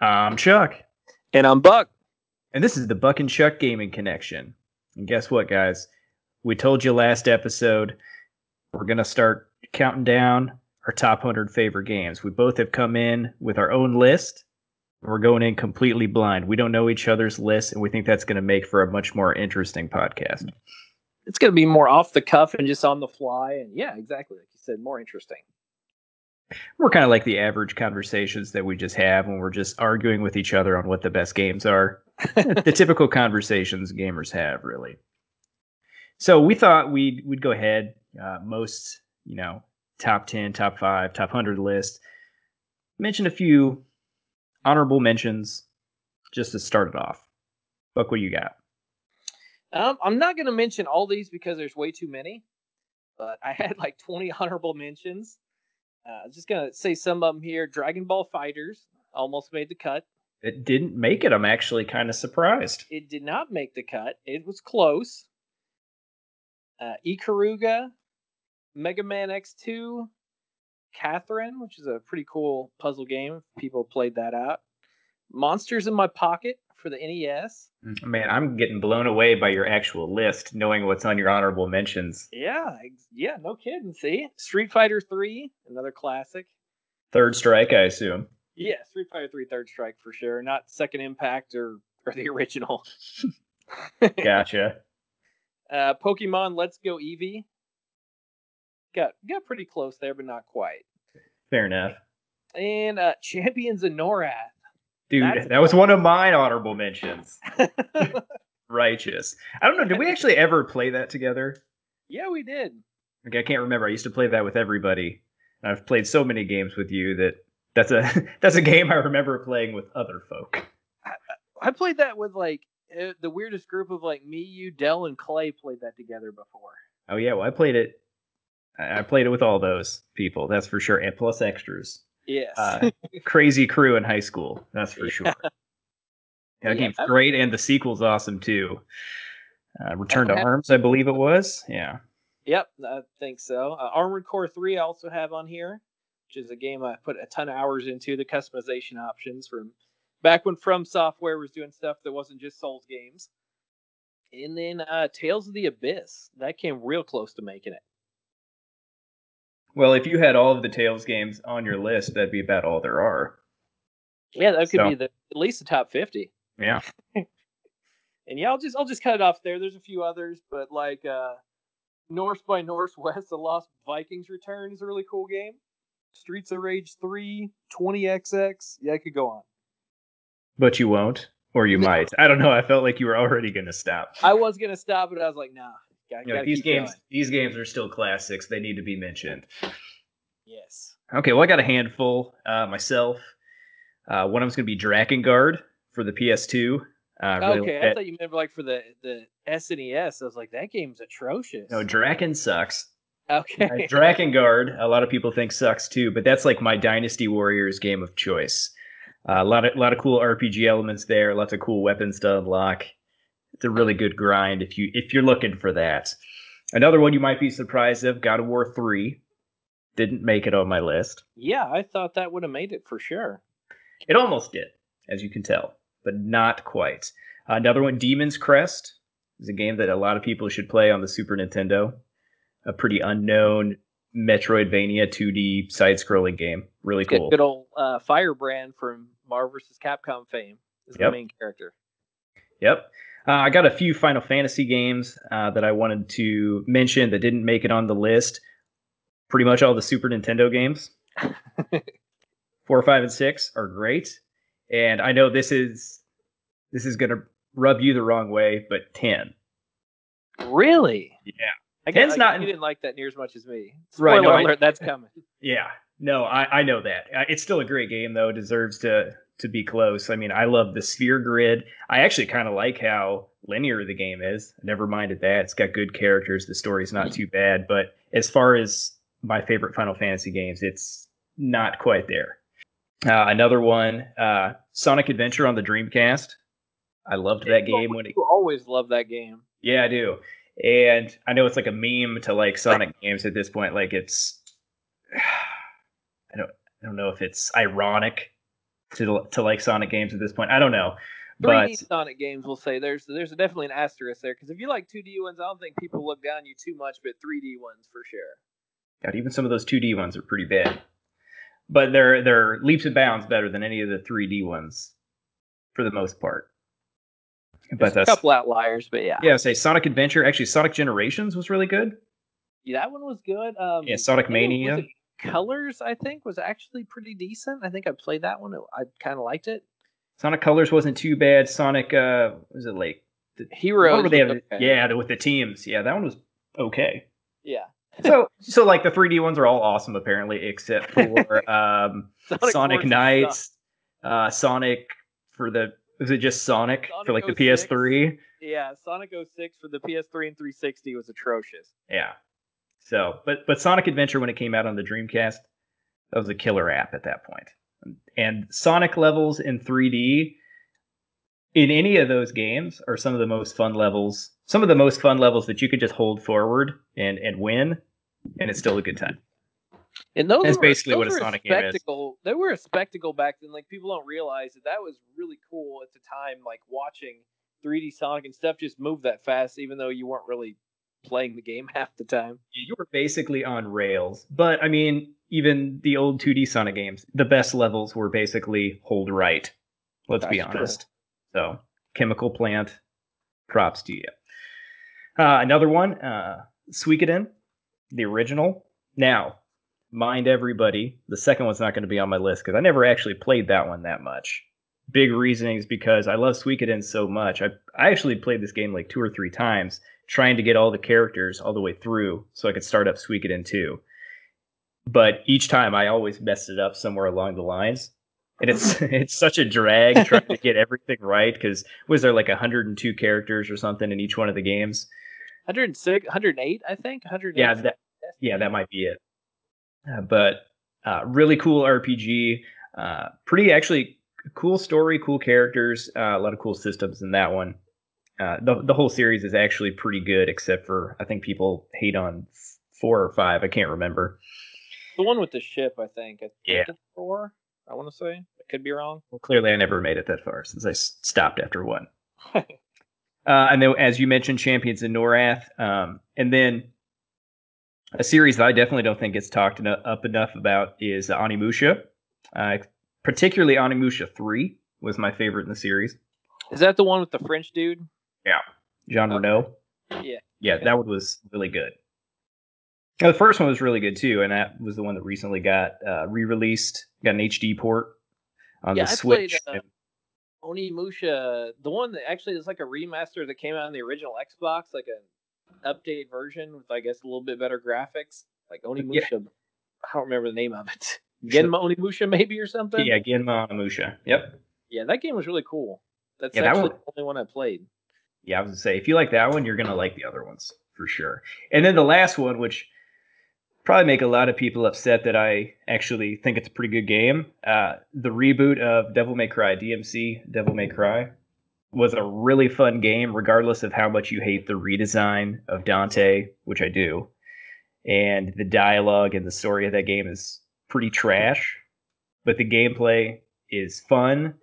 I'm Chuck. And I'm Buck. And this is the Buck and Chuck Gaming Connection. And guess what, guys? We told you last episode we're going to start counting down our top 100 favorite games. We both have come in with our own list. We're going in completely blind. We don't know each other's lists, and we think that's going to make for a much more interesting podcast. It's going to be more off the cuff and just on the fly. And yeah, exactly. Like you said, more interesting. We're kind of like the average conversations that we just have when we're just arguing with each other on what the best games are. the typical conversations gamers have, really. So we thought we'd we'd go ahead, uh, most you know, top ten, top five, top hundred list. Mention a few honorable mentions just to start it off. Buck, what you got? Um, I'm not going to mention all these because there's way too many, but I had like 20 honorable mentions. Uh, I'm just going to say some of them here. Dragon Ball Fighters almost made the cut. It didn't make it. I'm actually kind of surprised. It did not make the cut. It was close. Uh, Ikaruga, Mega Man X2, Catherine, which is a pretty cool puzzle game. People played that out. Monsters in My Pocket for the NES. Man, I'm getting blown away by your actual list, knowing what's on your honorable mentions. Yeah, yeah, no kidding. See, Street Fighter Three, another classic. Third Strike, I assume. Yeah, Street Fighter Three, Third Strike for sure. Not Second Impact or or the original. gotcha. Uh, Pokemon Let's Go Eevee. Got got pretty close there, but not quite. Fair enough. And uh, Champions of Norrath. Dude, That's that was one of mine honorable mentions. Righteous. I don't know. Did we actually ever play that together? Yeah, we did. Okay, I can't remember. I used to play that with everybody. I've played so many games with you that that's a that's a game I remember playing with other folk. I, I played that with like uh, the weirdest group of like me, you, Dell, and Clay played that together before. Oh yeah, well I played it. I played it with all those people. That's for sure, and plus extras. Yes. Uh, crazy crew in high school. That's for yeah. sure. That yeah, game's great, and the sequel's awesome too. Uh, Return to Arms, I believe it was. Yeah. Yep, I think so. Uh, Armored Core 3 I also have on here, which is a game I put a ton of hours into. The customization options from back when From Software was doing stuff that wasn't just Souls games. And then uh, Tales of the Abyss. That came real close to making it. Well, if you had all of the Tales games on your list, that'd be about all there are. Yeah, that could so. be the at least the top fifty. Yeah. and yeah, I'll just I'll just cut it off there. There's a few others, but like uh North by Northwest, The Lost Vikings Return is a really cool game. Streets of Rage 3, 20XX. Yeah, I could go on. But you won't, or you might. I don't know. I felt like you were already going to stop. I was going to stop, but I was like, nah, Gotta, you know, these games, going. these games are still classics. They need to be mentioned. Yes. Okay. Well, I got a handful uh, myself. Uh, one of them's going to be Drakengard for the PS2. Uh, really okay, I thought you meant like for the the SNES. I was like, that game's atrocious. No, Drakkhen sucks. Okay. Uh, Drakengard, a lot of people think sucks too, but that's like my Dynasty Warriors game of choice. Uh, a lot of a lot of cool RPG elements there, lots of cool weapons to unlock it's a really good grind if you if you're looking for that. Another one you might be surprised of, God of War 3 didn't make it on my list. Yeah, I thought that would have made it for sure. It almost did, as you can tell, but not quite. Another one, Demon's Crest, is a game that a lot of people should play on the Super Nintendo. A pretty unknown Metroidvania 2D side-scrolling game. Really cool. Good, good old uh, Firebrand from Marvel vs. Capcom fame is yep. the main character. Yep. Uh, I got a few Final Fantasy games uh, that I wanted to mention that didn't make it on the list. Pretty much all the Super Nintendo games. Four, five, and six are great, and I know this is this is gonna rub you the wrong way, but ten. Really? Yeah. I guess not. You didn't like that near as much as me. Spoiler right, no, alert, I, that's coming. Yeah. No, I, I know that. Uh, it's still a great game though. It deserves to to be close. I mean, I love the sphere grid. I actually kind of like how linear the game is. never minded that. It's got good characters. The story's not too bad. But as far as my favorite Final Fantasy games, it's not quite there. Uh, another one, uh, Sonic Adventure on the Dreamcast. I loved that game when it. You always love that game. Yeah, I do. And I know it's like a meme to like Sonic games at this point. Like it's, I don't, I don't know if it's ironic to to like Sonic games at this point. I don't know. 3D but, Sonic games will say there's there's definitely an asterisk there because if you like 2D ones, I don't think people look down you too much, but 3D ones for sure. God, even some of those 2D ones are pretty bad, but they're they're leaps and bounds better than any of the 3D ones for the most part. But a couple outliers, but yeah. Yeah, say Sonic Adventure. Actually, Sonic Generations was really good. Yeah, that one was good. Um, yeah, Sonic Mania. Colors, I think, was actually pretty decent. I think I played that one. I kind of liked it. Sonic Colors wasn't too bad. Sonic, uh, was it like the Heroes? They have, okay. Yeah, with the teams. Yeah, that one was okay. Yeah. so, so like the 3D ones are all awesome apparently, except for um, Sonic, Sonic Knights, uh, Sonic for the was it just Sonic, Sonic for like 06? the PS3? Yeah, Sonic 06 for the PS3 and 360 was atrocious. Yeah. So, but but Sonic Adventure when it came out on the Dreamcast, that was a killer app at that point. And Sonic levels in 3D in any of those games are some of the most fun levels. Some of the most fun levels that you could just hold forward and and win, and it's still a good time. And those That's were, basically those what a Sonic a spectacle. Game is. They were a spectacle back then. Like people don't realize that that was really cool at the time. Like watching 3D Sonic and stuff just move that fast, even though you weren't really playing the game half the time. You were basically on rails. But I mean, even the old 2D Sonic games, the best levels were basically hold right. Let's That's be honest. True. So, chemical plant, props to you. Uh, another one, uh, Suikoden, the original. Now, mind everybody, the second one's not going to be on my list because I never actually played that one that much. Big reasoning is because I love Suikoden so much. I I actually played this game like two or three times, trying to get all the characters all the way through so I could start up Suikoden 2. But each time I always messed it up somewhere along the lines. And it's it's such a drag trying to get everything right because was there like 102 characters or something in each one of the games? 106, 108, I think. 108. Yeah, that, yeah, that might be it. Uh, but uh, really cool RPG. Uh, pretty actually cool story, cool characters, uh, a lot of cool systems in that one. Uh, the the whole series is actually pretty good, except for I think people hate on four or five. I can't remember. The one with the ship, I think. I yeah. Think four. I want to say. I could be wrong. Well, clearly, I never made it that far since I stopped after one. uh, and then, as you mentioned, Champions of Norrath, um, and then a series that I definitely don't think gets talked up enough about is Onimusha. Uh, particularly Onimusha 3 was my favorite in the series. Is that the one with the French dude? Yeah. Jean okay. Reno? Yeah. Yeah, that one was really good. Now, the first one was really good too, and that was the one that recently got uh, re-released, got an HD port on yeah, the I Switch. Played, uh, Onimusha, the one that actually is like a remaster that came out on the original Xbox, like an updated version with I guess a little bit better graphics. Like Onimusha, yeah. I don't remember the name of it. Genma Onimusha maybe or something. Yeah, Genma Onimusha. Yep. Yeah, that game was really cool. That's yeah, actually that one, the only one I played. Yeah, I was gonna say if you like that one, you're gonna like the other ones for sure. And then the last one, which probably make a lot of people upset that I actually think it's a pretty good game. Uh, the reboot of Devil May Cry, DMC Devil May Cry was a really fun game, regardless of how much you hate the redesign of Dante, which I do. And the dialogue and the story of that game is pretty trash, but the gameplay is fun.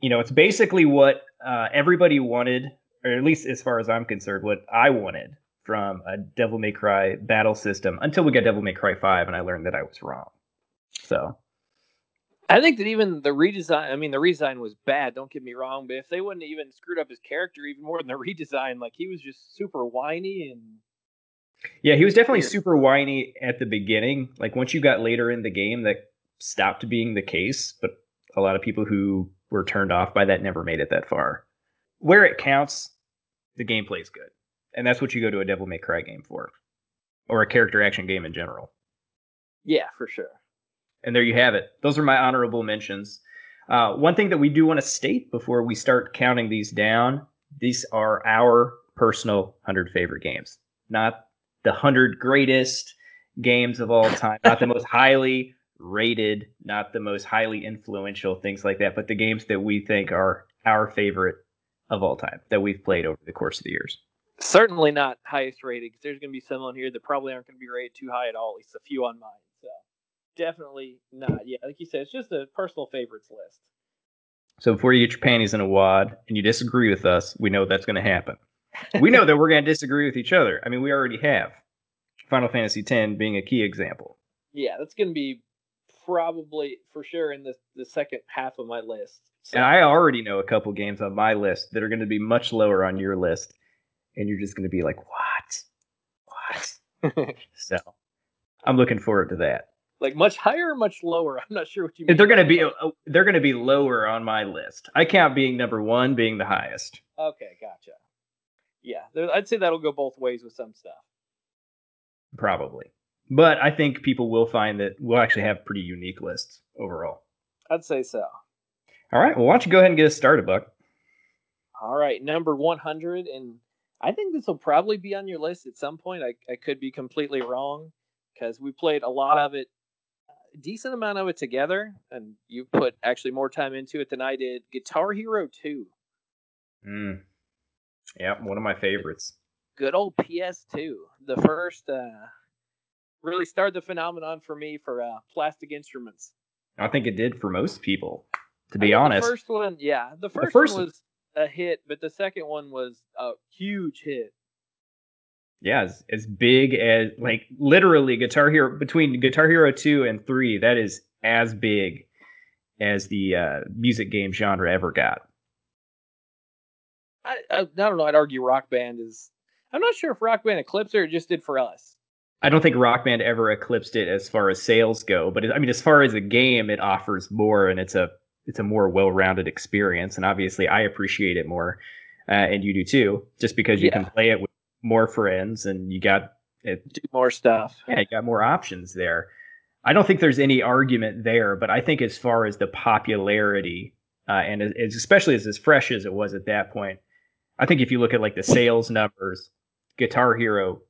You know, it's basically what uh, everybody wanted, or at least as far as I'm concerned, what I wanted from a Devil May Cry battle system until we got Devil May Cry 5 and I learned that I was wrong. So I think that even the redesign, I mean, the redesign was bad, don't get me wrong, but if they wouldn't even screwed up his character even more than the redesign, like he was just super whiny and. Yeah, he was definitely weird. super whiny at the beginning. Like once you got later in the game, that stopped being the case, but a lot of people who were turned off by that never made it that far. Where it counts, the gameplay is good. And that's what you go to a Devil May Cry game for, or a character action game in general. Yeah, for sure. And there you have it. Those are my honorable mentions. Uh, one thing that we do want to state before we start counting these down these are our personal 100 favorite games, not the 100 greatest games of all time, not the most highly rated, not the most highly influential, things like that, but the games that we think are our favorite of all time that we've played over the course of the years. Certainly not highest rated because there's going to be some on here that probably aren't going to be rated too high at all, at least a few on mine. So definitely not. Yeah, like you said, it's just a personal favorites list. So before you get your panties in a wad and you disagree with us, we know that's going to happen. we know that we're going to disagree with each other. I mean, we already have. Final Fantasy X being a key example. Yeah, that's going to be probably for sure in the the second half of my list. So. And I already know a couple games on my list that are going to be much lower on your list, and you're just going to be like, "What? What?" so, I'm looking forward to that. Like much higher or much lower? I'm not sure what you mean. They're going to be uh, they're going to be lower on my list. I count being number one being the highest. Okay, gotcha. Yeah, I'd say that'll go both ways with some stuff. Probably. But I think people will find that we'll actually have pretty unique lists overall. I'd say so. All right. Well, why don't you go ahead and get us started, Buck? All right. Number 100. And I think this will probably be on your list at some point. I, I could be completely wrong because we played a lot of it, a decent amount of it together. And you put actually more time into it than I did. Guitar Hero 2. Mm. Yeah, one of my favorites. Good old PS2. The first. Uh, really started the phenomenon for me for uh, plastic instruments. I think it did for most people, to be honest. The first one, yeah, the first, the first one was a hit, but the second one was a huge hit. Yeah, as, as big as like literally Guitar Hero between Guitar Hero two and three, that is as big as the uh, music game genre ever got. I, I, I don't know. I'd argue Rock Band is. I'm not sure if Rock Band eclipsed or it just did for us. I don't think Rock Band ever eclipsed it as far as sales go, but it, I mean, as far as a game, it offers more, and it's a it's a more well-rounded experience. And obviously, I appreciate it more, uh, and you do too, just because you yeah. can play it with more friends and you got it do more stuff. Yeah, you got more options there. I don't think there's any argument there, but I think as far as the popularity, uh, and as, especially as as fresh as it was at that point, I think if you look at like the sales numbers, Guitar Hero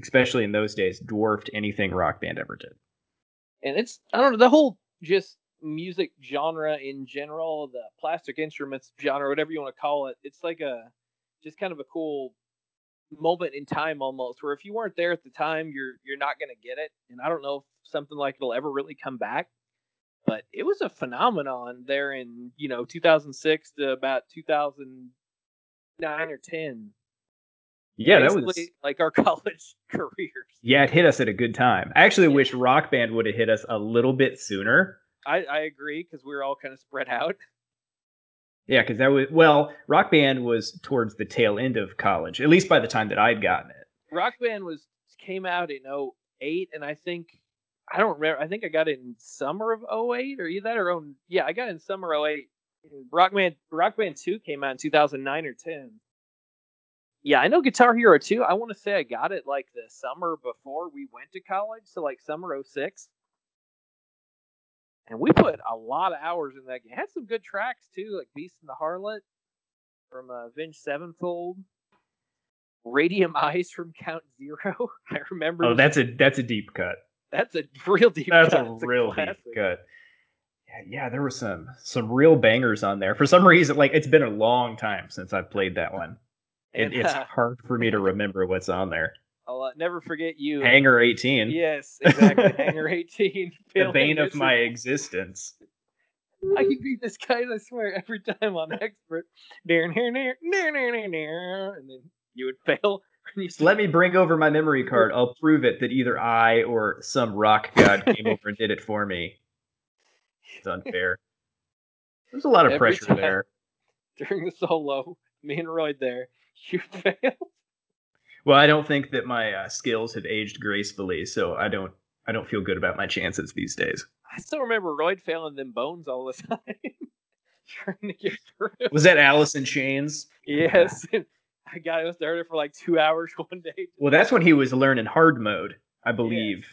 especially in those days, dwarfed anything Rock Band ever did. And it's I don't know the whole just music genre in general, the plastic instruments genre, whatever you want to call it. It's like a just kind of a cool moment in time almost where if you weren't there at the time you're you're not going to get it and i don't know if something like it'll ever really come back but it was a phenomenon there in you know 2006 to about 2009 or 10 yeah, that was like our college careers. Yeah, it hit us at a good time. I actually yeah. wish Rock Band would have hit us a little bit sooner. I, I agree because we were all kind of spread out. Yeah, because that was well, Rock Band was towards the tail end of college, at least by the time that I'd gotten it. Rock Band was came out in 08, and I think I don't remember. I think I got it in summer of 08 or either that or own. Yeah, I got it in summer 08. Rock Band Rock Band 2 came out in 2009 or 10 yeah, I know Guitar Hero 2. I want to say I got it like the summer before we went to college, so like summer 06. And we put a lot of hours in that game. It had some good tracks too, like Beast and the Harlot from uh, Avenged Sevenfold. Radium Eyes from Count Zero. I remember. Oh, that's a that's a deep cut. That's a real deep. That's cut. a that's real a deep cut. Yeah, yeah, there were some some real bangers on there. For some reason, like it's been a long time since I've played that one. It, it's uh, hard for me to remember what's on there. I'll uh, never forget you. Hangar 18. Yes, exactly. Hangar 18. the bane of my existence. I can beat this guy, I swear, every time on expert. near And then you would fail. Let me bring over my memory card. I'll prove it that either I or some rock god came over and did it for me. It's unfair. There's a lot of every pressure there. During the solo, me and Roy there, You failed. Well, I don't think that my uh, skills have aged gracefully, so I don't. I don't feel good about my chances these days. I still remember Royd failing them bones all the time, trying to get through. Was that Alice in Chains? Yes. I got it started for like two hours one day. Well, that's when he was learning hard mode, I believe, yes.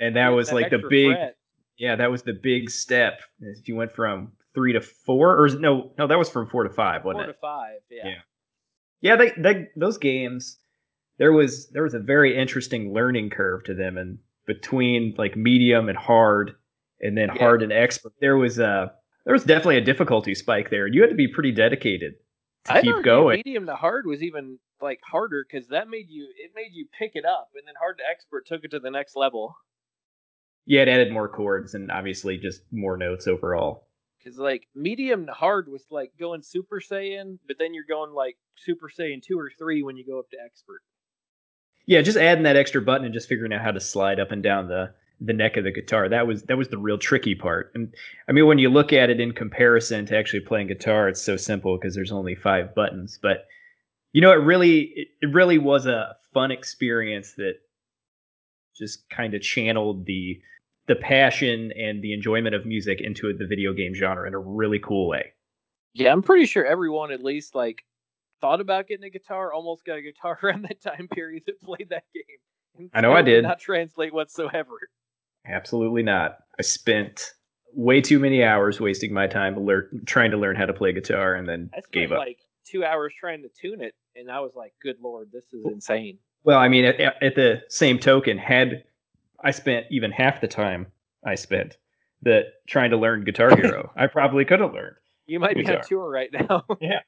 and that was that like the big. Threat. Yeah, that was the big step. If you went from three to four, or no, no, that was from four to five, wasn't four it? Four to five, yeah. Yeah yeah, they, they those games there was there was a very interesting learning curve to them, and between like medium and hard, and then yeah. hard and expert, there was a there was definitely a difficulty spike there. And you had to be pretty dedicated to I keep going. Medium to hard was even like harder because that made you it made you pick it up, and then hard to expert took it to the next level. Yeah, it added more chords and obviously just more notes overall. Because like medium to hard was like going Super Saiyan, but then you're going like Super Saiyan two or three when you go up to expert. Yeah, just adding that extra button and just figuring out how to slide up and down the the neck of the guitar. That was that was the real tricky part. And I mean, when you look at it in comparison to actually playing guitar, it's so simple because there's only five buttons. But you know, it really it, really was a fun experience that just kind of channeled the the passion and the enjoyment of music into the video game genre in a really cool way. Yeah, I'm pretty sure everyone at least like thought about getting a guitar, almost got a guitar around that time period that played that game. I know I did. Not translate whatsoever. Absolutely not. I spent way too many hours wasting my time lear- trying to learn how to play guitar and then I spent gave up. like two hours trying to tune it, and I was like, "Good lord, this is insane." Well, I mean, at, at the same token, had I spent even half the time I spent that trying to learn Guitar Hero, I probably could have learned. You might be on tour right now. Yeah.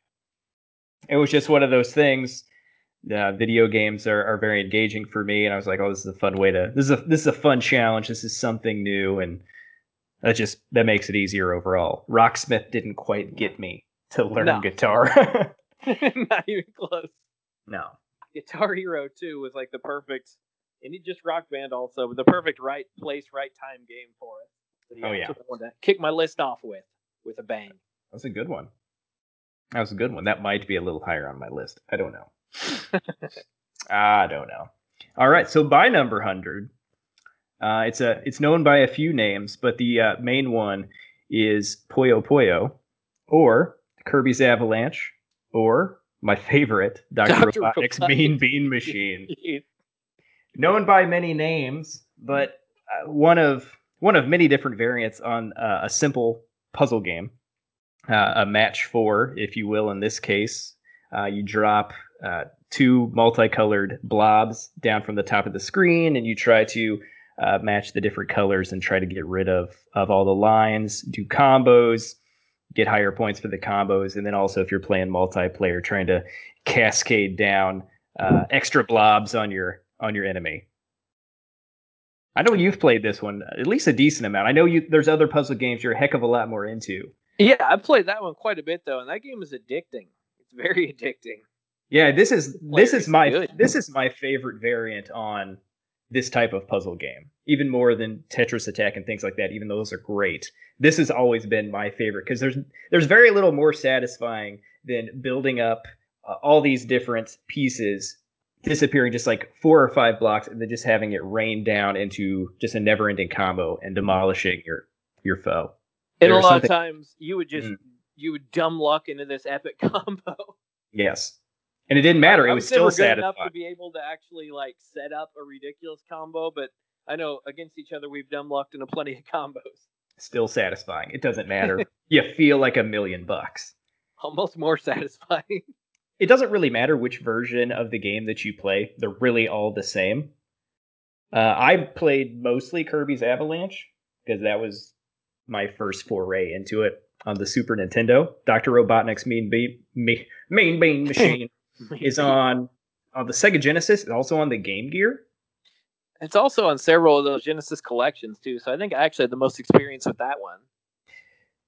It was just one of those things. Uh, video games are, are very engaging for me, and I was like, "Oh, this is a fun way to this is a this is a fun challenge. This is something new, and that just that makes it easier overall." Rocksmith didn't quite get me to learn No. guitar. not even close. no, Guitar Hero 2 was like the perfect, and it just Rock Band also, but the perfect right place, right time game for it. So, Oh, yeah. that's what I wanted to kick my list off with, with a bang. That's a good one. That was a good one. That might be a little higher on my list. I don't know. I don't know. All right, so by number hundred, uh, it's a it's known by a few names, but the uh, main one is Puyo Puyo, or Kirby's Avalanche, or my favorite, Doctor Dr. Robotnik's Robotnik. Mean Bean Machine known by many names, but uh, one of one of many different variants on uh, a simple puzzle game, uh, a match four, if you will. In this case, uh, you drop uh, two multicolored blobs down from the top of the screen, and you try to uh, match the different colors and try to get rid of of all the lines. Do combos, get higher points for the combos, and then also if you're playing multiplayer, trying to cascade down uh, extra blobs on your on your enemy. I know you've played this one at least a decent amount. I know you there's other puzzle games you're a heck of a lot more into. Yeah, I played that one quite a bit though, and that game is addicting. It's very addicting. Yeah, this is this is my good. this is my favorite variant on this type of puzzle game. Even more than Tetris Attack and things like that, even though those are great. This has always been my favorite because there's there's very little more satisfying than building up uh, all these different pieces disappearing just like four or five blocks and then just having it rain down into just a never-ending combo and demolishing your your foe. And a lot something- of times you would just Mm. you would dumb luck into this epic combo. Yes. And it didn't matter. It was still good enough satisfying. to be able to actually like set up a ridiculous combo, but I know against each other we've dumb lucked into plenty of combos. Still satisfying. It doesn't matter. you feel like a million bucks. Almost more satisfying. it doesn't really matter which version of the game that you play. They're really all the same. Uh, I played mostly Kirby's Avalanche because that was my first foray into it on the Super Nintendo. Dr. Robotnik's Mean Bean, me, Mean Bean Machine is on on the Sega Genesis. It's also on the Game Gear. It's also on several of those Genesis collections too, so I think I actually had the most experience with that one.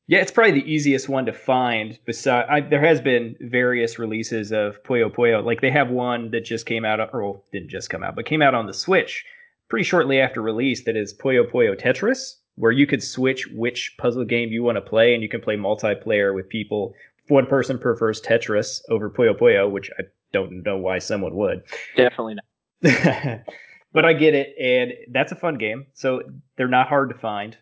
Yeah, it's probably the easiest one to find. Besides, I, there has been various releases of Puyo Puyo. Like they have one that just came out, or well, didn't just come out, but came out on the Switch pretty shortly after release. That is Puyo Puyo Tetris, where you could switch which puzzle game you want to play, and you can play multiplayer with people. One person prefers Tetris over Puyo Puyo, which I don't know why someone would. Definitely not. but I get it, and that's a fun game. So they're not hard to find,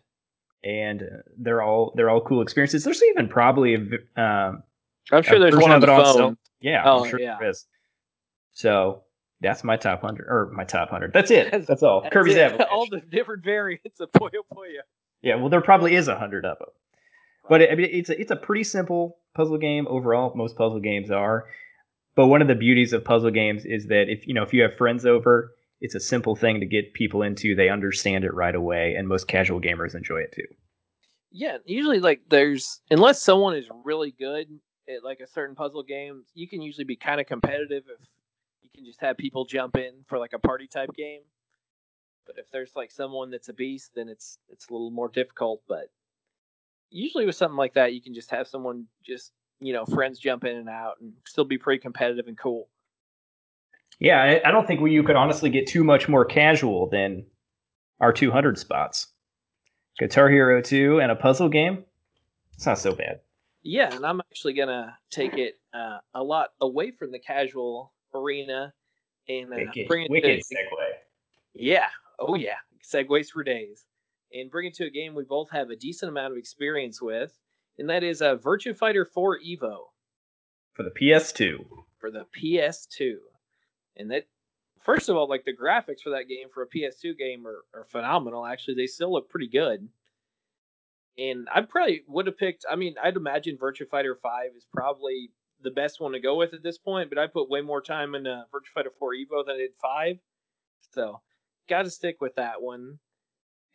and they're all they're all cool experiences. There's even probably a, um, I'm sure there's one on of the phone. sale. Yeah, Oh, I'm sure yeah. there is. So that's my top hundred or my top hundred. That's it. That's all. That's Kirby's it. Avalanche. All the different variants of Puyo Puyo. Yeah, well, there probably is a hundred of them. But it, I mean, it's a, it's a pretty simple puzzle game overall. Most puzzle games are. But one of the beauties of puzzle games is that if you know if you have friends over, it's a simple thing to get people into. They understand it right away, and most casual gamers enjoy it too. Yeah, usually like there's unless someone is really good at like a certain puzzle game, you can usually be kind of competitive if can just have people jump in for like a party type game. But if there's like someone that's a beast, then it's it's a little more difficult. But usually with something like that, you can just have someone just you know friends jump in and out and still be pretty competitive and cool. Yeah, I, don't think we, you could honestly get too much more casual than our 200 spots. Guitar Hero 2 and a puzzle game. It's not so bad. Yeah, and I'm actually gonna take it uh, a lot away from the casual arena and uh, Wicked, bring it wicked to segue. yeah, oh yeah, segues for days, and bring it to a game we both have a decent amount of experience with, and that is uh, Virtua Fighter 4 Evo For the PS2. for the PS2, and that. First of all, like the graphics for that game for a PS2 game are, are phenomenal. Actually, they still look pretty good. And I probably would have picked. I mean, I'd imagine Virtua Fighter Five is probably the best one to go with at this point. But I put way more time in uh, Virtua Fighter Four Evo than I did Five, so got to stick with that one.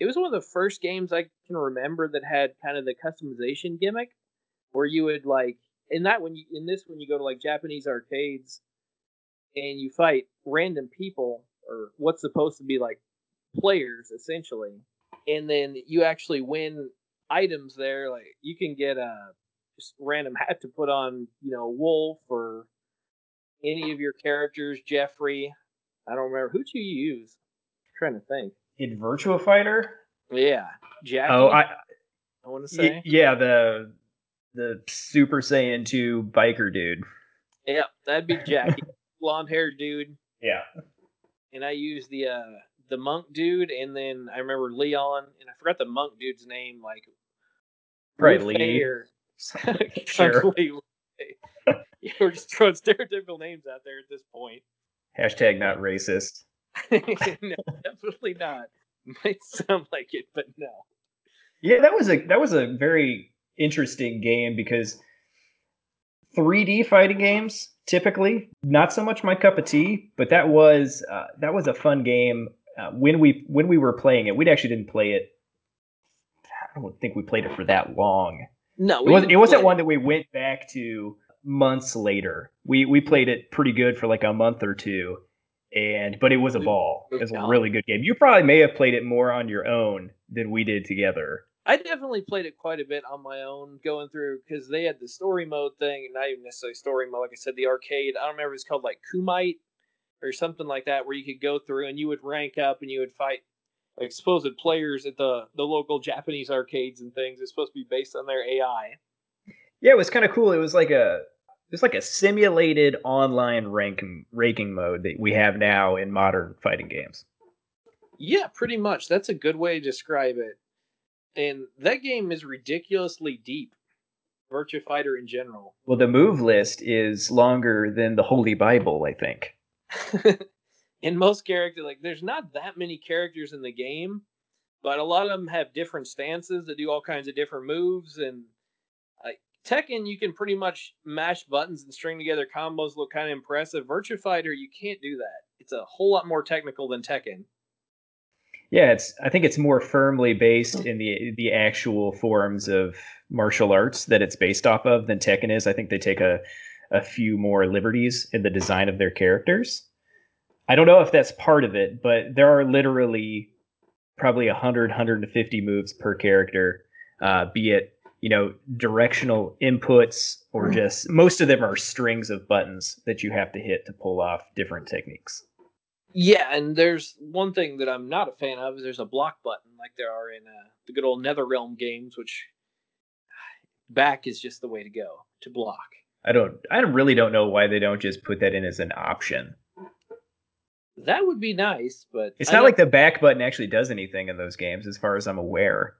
It was one of the first games I can remember that had kind of the customization gimmick, where you would like in that you in this when you go to like Japanese arcades, and you fight random people or what's supposed to be like players essentially, and then you actually win items there. Like you can get a just random hat to put on, you know, Wolf or any of your characters, Jeffrey. I don't remember who'd you use. I'm trying to think. In Virtua Fighter? Yeah, Jackie. Oh, I, I want to y- say. yeah, the the Super Saiyan 2 biker dude. Yeah, that'd be Jackie, blonde haired dude. Yeah. And I use the uh the monk dude, and then I remember Leon, and I forgot the monk dude's name, like Probably Wu Lee. Or Sure. Fei. Yeah, we're just throwing stereotypical names out there at this point. Hashtag not racist. no, definitely not. Might sound like it, but no. Yeah, that was a that was a very interesting game because 3D fighting games typically not so much my cup of tea, but that was uh, that was a fun game uh, when we when we were playing it. We actually didn't play it. I don't think we played it for that long. No, It wasn't. It wasn't one that we went back to months later. We we played it pretty good for like a month or two, and but it was a ball. It was a really good game. You probably may have played it more on your own than we did together. I definitely played it quite a bit on my own, going through because they had the story mode thing, not even necessarily story mode. Like I said, the arcade. I don't remember. It's called like Kumite or something like that, where you could go through and you would rank up and you would fight like supposed players at the the local Japanese arcades and things. It's supposed to be based on their AI. Yeah, it was kind of cool. It was like a it was like a simulated online ranking ranking mode that we have now in modern fighting games. Yeah, pretty much. That's a good way to describe it. And that game is ridiculously deep. Virtua Fighter in general. Well, the move list is longer than the Holy Bible, I think. in most characters, like there's not that many characters in the game, but a lot of them have different stances that do all kinds of different moves. And like Tekken, you can pretty much mash buttons and string together combos. Look kind of impressive. Virtua Fighter, you can't do that. It's a whole lot more technical than Tekken. Yeah, it's. I think it's more firmly based mm. in the the actual forms of martial arts that it's based off of than Tekken is. I think they take a a few more liberties in the design of their characters. I don't know if that's part of it, but there are literally probably 100 150 moves per character, uh, be it you know directional inputs or just most of them are strings of buttons that you have to hit to pull off different techniques. Yeah, and there's one thing that I'm not a fan of is there's a block button like there are in uh, the good old NetherRealm games, which back is just the way to go to block. I don't. I really don't know why they don't just put that in as an option. That would be nice, but It's I not like the back button actually does anything in those games, as far as I'm aware.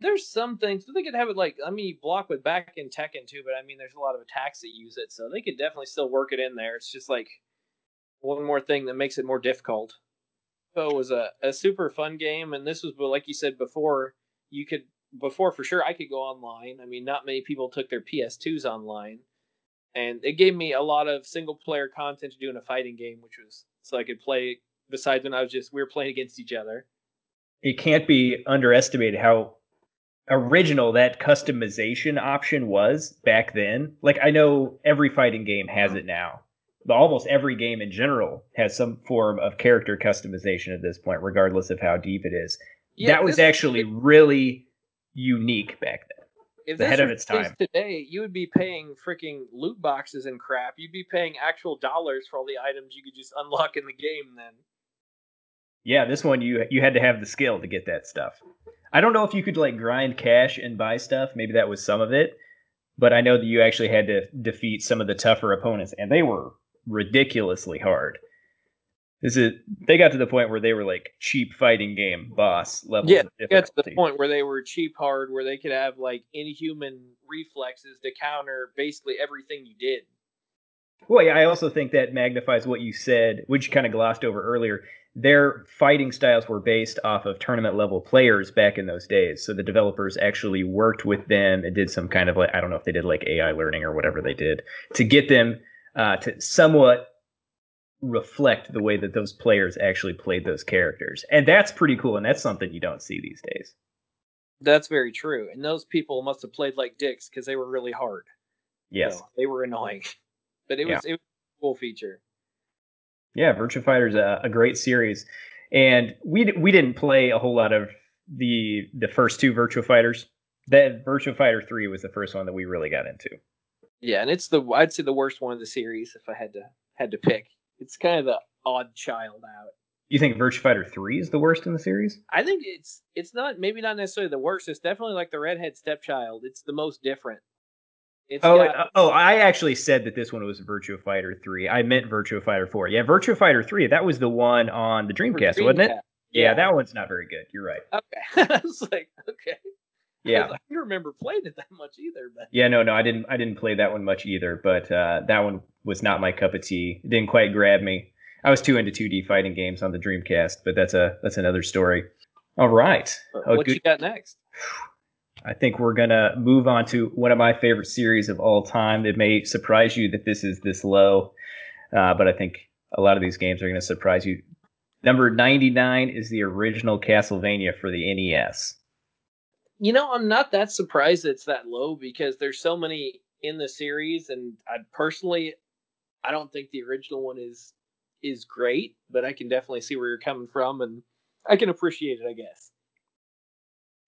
there's some things, but they could have it like I mean, you block with back in Tekken too, but I mean, there's a lot of attacks that use it, so they could definitely still work it in there. It's just like one more thing that makes it more difficult. So it was a, a super fun game, and this was like you said before, you could before for sure I could go online. I mean, not many people took their PS2s online, and it gave me a lot of single player content to do in a fighting game, which was so I could play. Besides when I was just we were playing against each other. It can't be underestimated how original that customization option was back then. Like I know every fighting game has it now, But almost every game in general has some form of character customization at this point, regardless of how deep it is. Yeah, that was actually really unique back then. If ahead this of its time. today, you would be paying freaking loot boxes and crap. You'd be paying actual dollars for all the items you could just unlock in the game. Then Yeah, this one you you had to have the skill to get that stuff. I don't know if you could like grind cash and buy stuff. Maybe that was some of it, but I know that you actually had to defeat some of the tougher opponents, and they were ridiculously hard. Is they got to the point where they were like cheap fighting game boss levels. Yeah, got to the point where they were cheap hard, where they could have like inhuman reflexes to counter basically everything you did. Well, yeah, I also think that magnifies what you said, which you kind of glossed over earlier. Their fighting styles were based off of tournament level players back in those days. So the developers actually worked with them and did some kind of like, I don't know if they did like AI learning or whatever they did to get them uh, to somewhat reflect the way that those players actually played those characters. And that's pretty cool. And that's something you don't see these days. That's very true. And those people must have played like dicks because they were really hard. Yes. So they were annoying, but it Yeah. was it was a cool feature. Yeah, Virtua Fighter's a, a great series, and we d- we didn't play a whole lot of the the first two Virtua Fighters. That Virtua Fighter three was the first one that we really got into. Yeah, and it's the I'd say the worst one of the series if I had to had to pick. It's kind of the odd child out. You think Virtua Fighter three is the worst in the series? I think it's it's not maybe not necessarily the worst. It's definitely like the redhead stepchild. It's the most different. It's Oh, got- oh, I actually said that this one was Virtua Fighter three. I meant Virtua Fighter four. Yeah, Virtua Fighter three. That was the one on the for Dreamcast, wasn't it? Dreamcast. Yeah, that one's not very good. You're right. Okay, I was like, okay. Yeah, I don't remember playing it that much either, but Yeah, no, no, I didn't. I didn't play that one much either. But uh, that one was not my cup of tea. It didn't quite grab me. I was too into 2D fighting games on the Dreamcast, but that's a that's another story. All right, but Oh, what good. you got next? I think we're gonna move on to one of my favorite series of all time. It may surprise you that this is this low, uh, but I think a lot of these games are gonna surprise you. Number 99 is the original Castlevania for the NES. You know, I'm not that surprised it's that low because there's so many in the series, and I personally, I don't think the original one is is great, but I can definitely see where you're coming from, and I can appreciate it, I guess.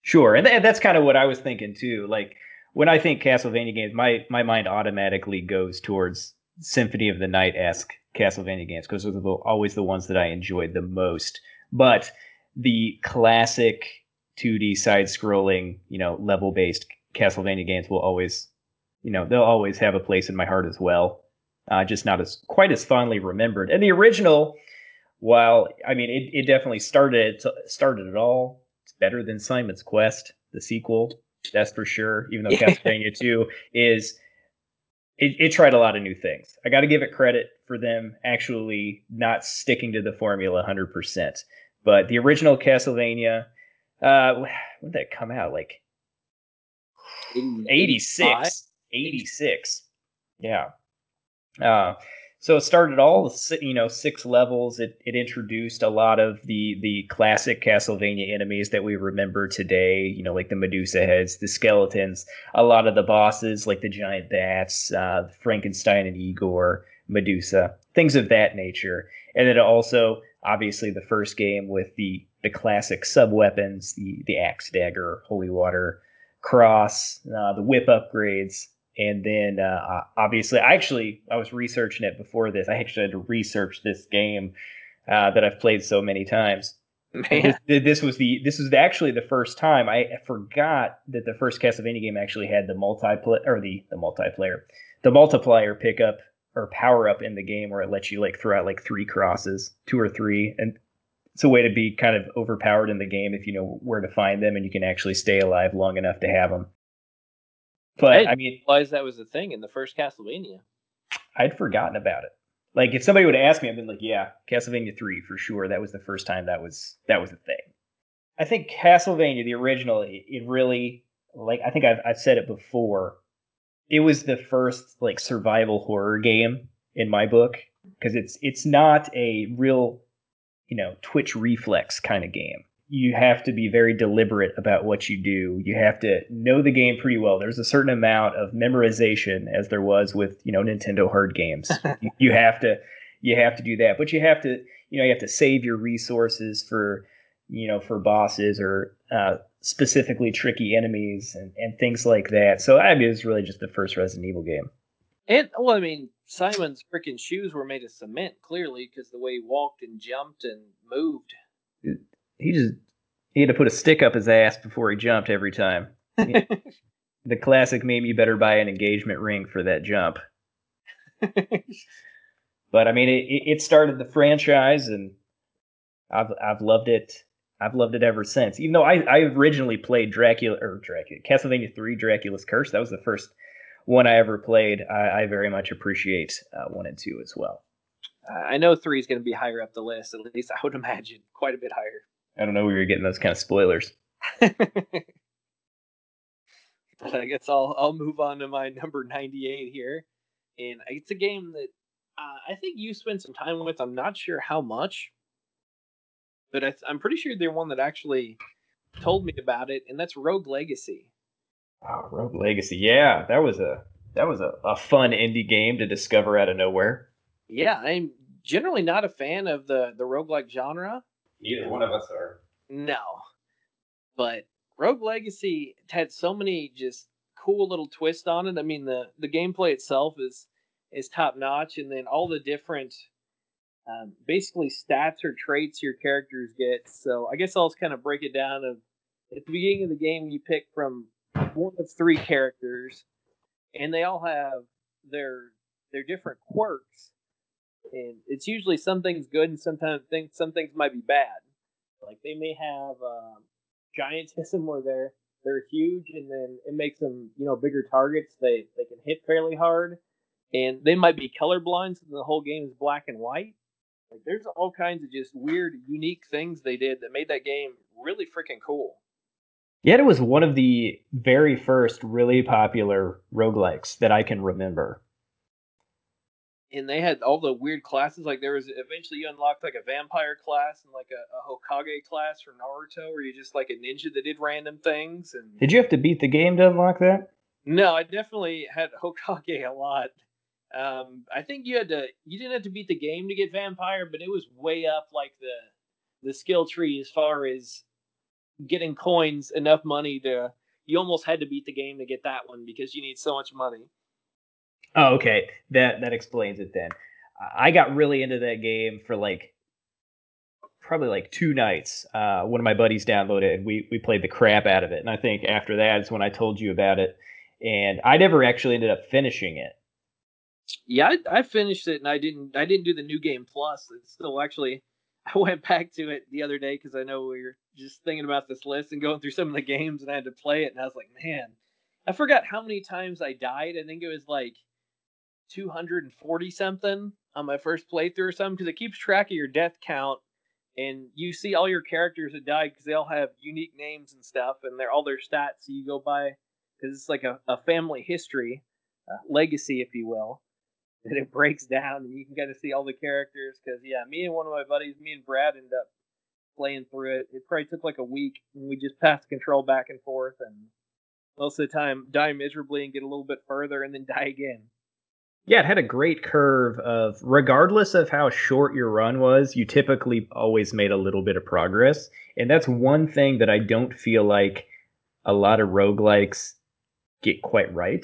Sure, and, th- that's kind of what I was thinking too. Like when I think Castlevania games, my my mind automatically goes towards Symphony of the Night esque Castlevania games because those are the, always the ones that I enjoyed the most. But the classic 2D side scrolling, you know, level based Castlevania games will always, you know, they'll always have a place in my heart as well. Uh, just not as quite as fondly remembered. And the original, while I mean, it, it definitely started it started it all. It's better than Simon's Quest, the sequel. That's for sure. Even though Yeah. Castlevania 2 is, it, it tried a lot of new things. I got to give it credit for them actually not sticking to the formula 100%. But the original Castlevania, uh, when did that come out? Like 86 86 yeah. Uh, so it started all you know six levels. It, it introduced a lot of the the classic castlevania enemies that we remember today you know like the medusa heads the skeletons a lot of the bosses like the giant bats uh, frankenstein and igor medusa things of that nature. And then also obviously the first game with the the classic sub weapons the the axe dagger holy water cross, uh, the whip upgrades, and then uh, obviously, I actually I was researching it before this. I actually had to research this game uh, that I've played so many times. Man, This, this was the this was actually the first time I forgot that the first Castlevania game actually had the multiplayer or the the multiplayer the multiplier pickup or power up in the game where it lets you like throw out like three crosses, two or three, and it's a way to be kind of overpowered in the game if you know where to find them and you can actually stay alive long enough to have them. But Hey. I mean, realized that was a thing in the first Castlevania. I'd forgotten about it. Like if somebody would ask me, I'd been like, "Yeah, Castlevania three for sure." That was the first time that was that was a thing. I think Castlevania, the original, it, it really like I think I've I've said it before. It was the first like survival horror game in my book because it's it's not a real you know twitch reflex kind of game. you have to be very deliberate about what you do. You have to know the game pretty well. There's a certain amount of memorization as there was with, you know, Nintendo hard games. you, have to you have to do that. But you have to, you know, you have to save your resources for, you know, for bosses or uh, specifically tricky enemies and, and things like that. So I mean, it's really just the first Resident Evil game. And well, I mean, Simon's freaking shoes were made of cement, clearly, because the way he walked and jumped and moved. He just he had to put a stick up his ass before he jumped every time. the classic meme: you better buy an engagement ring for that jump. but I mean, it, it started the franchise, and I've I've loved it. I've loved it ever since. Even though I, I originally played Dracula or Dracula Castlevania Three Dracula's Curse, that was the first one I ever played. I, I very much appreciate uh, one and two as well. Uh, I know three is going to be higher up the list. At least I would imagine quite a bit higher. I don't know where you're getting those kind of spoilers. but I guess I'll I'll move on to my number 98 here, and it's a game that uh, I think you spent some time with. I'm not sure how much, but I, am pretty sure they're one that actually told me about it, and that's Rogue Legacy. Oh, Rogue Legacy, yeah, that was a that was a, a fun indie game to discover out of nowhere. Yeah, I'm generally not a fan of the the roguelike genre. Neither one of us are. No, but Rogue Legacy had so many just cool little twists on it. I mean, the the gameplay itself is is top notch, and then all the different um, basically stats or traits your characters get. So I guess I'll just kind of break it down. Of at the beginning of the game, you pick from one of three characters, and they all have their their different quirks. And it's usually some things good, and sometimes things some things might be bad. Like they may have um, giantism where they're they're huge, and then it makes them you know bigger targets. They they can hit fairly hard, and they might be colorblind, so the whole game is black and white. Like there's all kinds of just weird, unique things they did that made that game really freaking cool. Yet it was one of the very first really popular roguelikes that I can remember. And they had all the weird classes. Like there was eventually you unlocked like a vampire class and like a, a Hokage class for Naruto, where you just like a ninja that did random things. And did you have to beat the game to unlock that? No, I definitely had Hokage a lot. Um, I think you had to you didn't have to beat the game to get vampire, but it was way up like the the skill tree as far as getting coins, enough money to you almost had to beat the game to get that one because you need so much money. Oh, okay. That that explains it then. I got really into that game for like probably like two nights. Uh, one of my buddies downloaded it and we we played the crap out of it. And I think after that is when I told you about it. And I never actually ended up finishing it yeah, I, I, finished it and I didn't I didn't do the new game plus. It's still actually I went back to it the other day because I know we were just thinking about this list and going through some of the games and I had to play it and I was like, man, I forgot how many times I died. I think it was like 240 something on my first playthrough or something because it keeps track of your death count and you see all your characters that died because they all have unique names and stuff and they're all their stats you go by because it's like a, a family history legacy if you will it breaks down and you can kind of see all the characters. Because yeah, me and one of my buddies, me and Brad, ended up playing through it. It probably took like a week, and we just passed control back and forth, and most of the time die miserably and get a little bit further and then die again. Yeah, it had a great curve of regardless of how short your run was, you typically always made a little bit of progress. And that's one thing that I don't feel like a lot of roguelikes get quite right.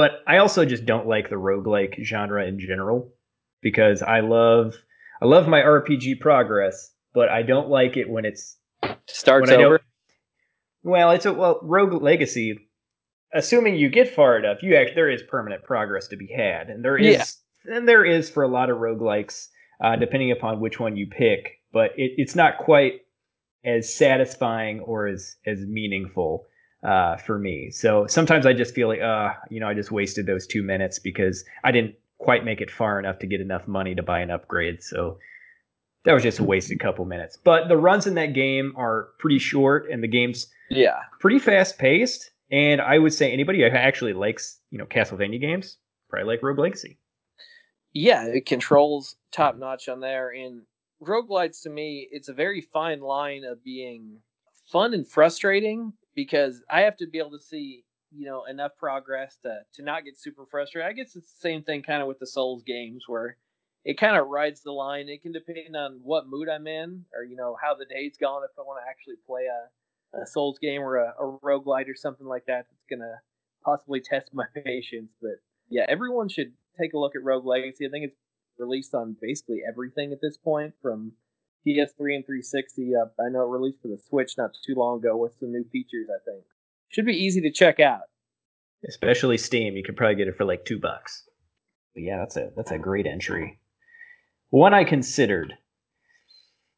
But I also just don't like the roguelike genre in general because I love I love my RPG progress, but I don't like it when it's starts over. Well, it's a well Rogue Legacy. Assuming you get far enough, you actually there is permanent progress to be had, and there is yeah. and there is for a lot of roguelikes, uh, depending upon which one you pick. But it, it's not quite as satisfying or as as meaningful uh, for me. So sometimes I just feel like, uh, you know, I just wasted those two minutes because I didn't quite make it far enough to get enough money to buy an upgrade. So that was just a wasted couple minutes. But the runs in that game are pretty short, and the game's yeah pretty fast paced. And I would say anybody who actually likes, you know, Castlevania games probably like Rogue Legacy. Yeah, it controls top notch on there, and roguelites to me, it's a very fine line of being fun and frustrating because I have to be able to see, you know, enough progress to to not get super frustrated. I guess it's the same thing kind of with the Souls games where it kind of rides the line. It can depend on what mood I'm in or, you know, how the day's gone if I want to actually play a, a Souls game or a, a roguelite or something like that that's gonna possibly test my patience. But yeah, everyone should take a look at Rogue Legacy. I think it's released on basically everything at this point from PS3 and 360. Uh, I know it released for the Switch not too long ago with some new features. I think should be easy to check out. Especially Steam, you could probably get it for like two bucks. But yeah, that's a that's a great entry. One I considered.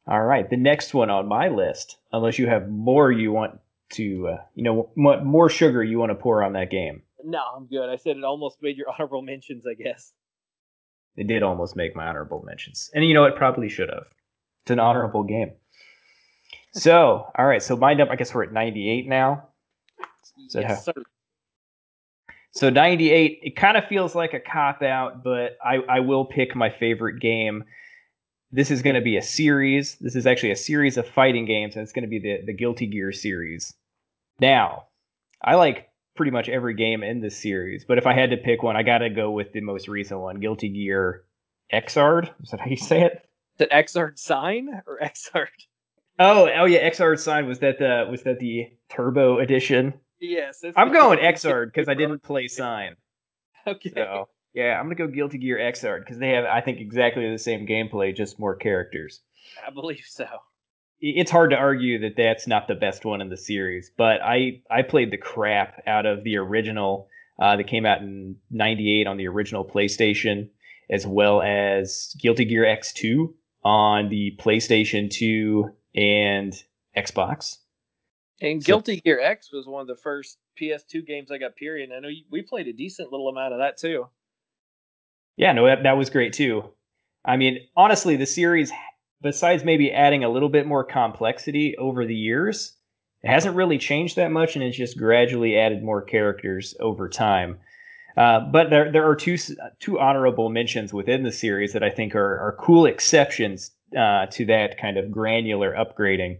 All right, the next one on my list, unless you have more you want to, uh, you know, more sugar you want to pour on that game. No, I'm good. I said it almost made your honorable mentions, I guess. It did almost make my honorable mentions. And you know, it probably should have. It's an honorable game. So, all right. So, mind up. I guess we're at 98 now. So yes, sir. So 98, it kind of feels like a cop out, but I, I will pick my favorite game. This is going to be a series. This is actually a series of fighting games, and it's going to be the, the Guilty Gear series. Now, I like pretty much every game in this series. But if I had to pick one, I got to go with the most recent one, Guilty Gear Xrd. Is that how you say it? The Xrd sign or Xrd? Oh, oh yeah, Xrd sign was that the was that the Turbo edition? Yes, I'm going Xrd because I didn't play sign. Okay. So yeah, I'm gonna go Guilty Gear Xrd because they have I think exactly the same gameplay, just more characters. I believe so it's hard to argue that that's not the best one in the series. But I I played the crap out of the original uh, that came out in '98 on the original PlayStation, as well as Guilty Gear X2 on the PlayStation 2 and Xbox. And so, Guilty Gear X was one of the first PS2 games I got. Period. I know we played a decent little amount of that too. Yeah, no, that, that was great too. I mean, honestly, the series besides maybe adding a little bit more complexity over the years, it hasn't really changed that much, and it's just gradually added more characters over time. Uh, but there there are two two honorable mentions within the series that I think are are cool exceptions uh, to that kind of granular upgrading.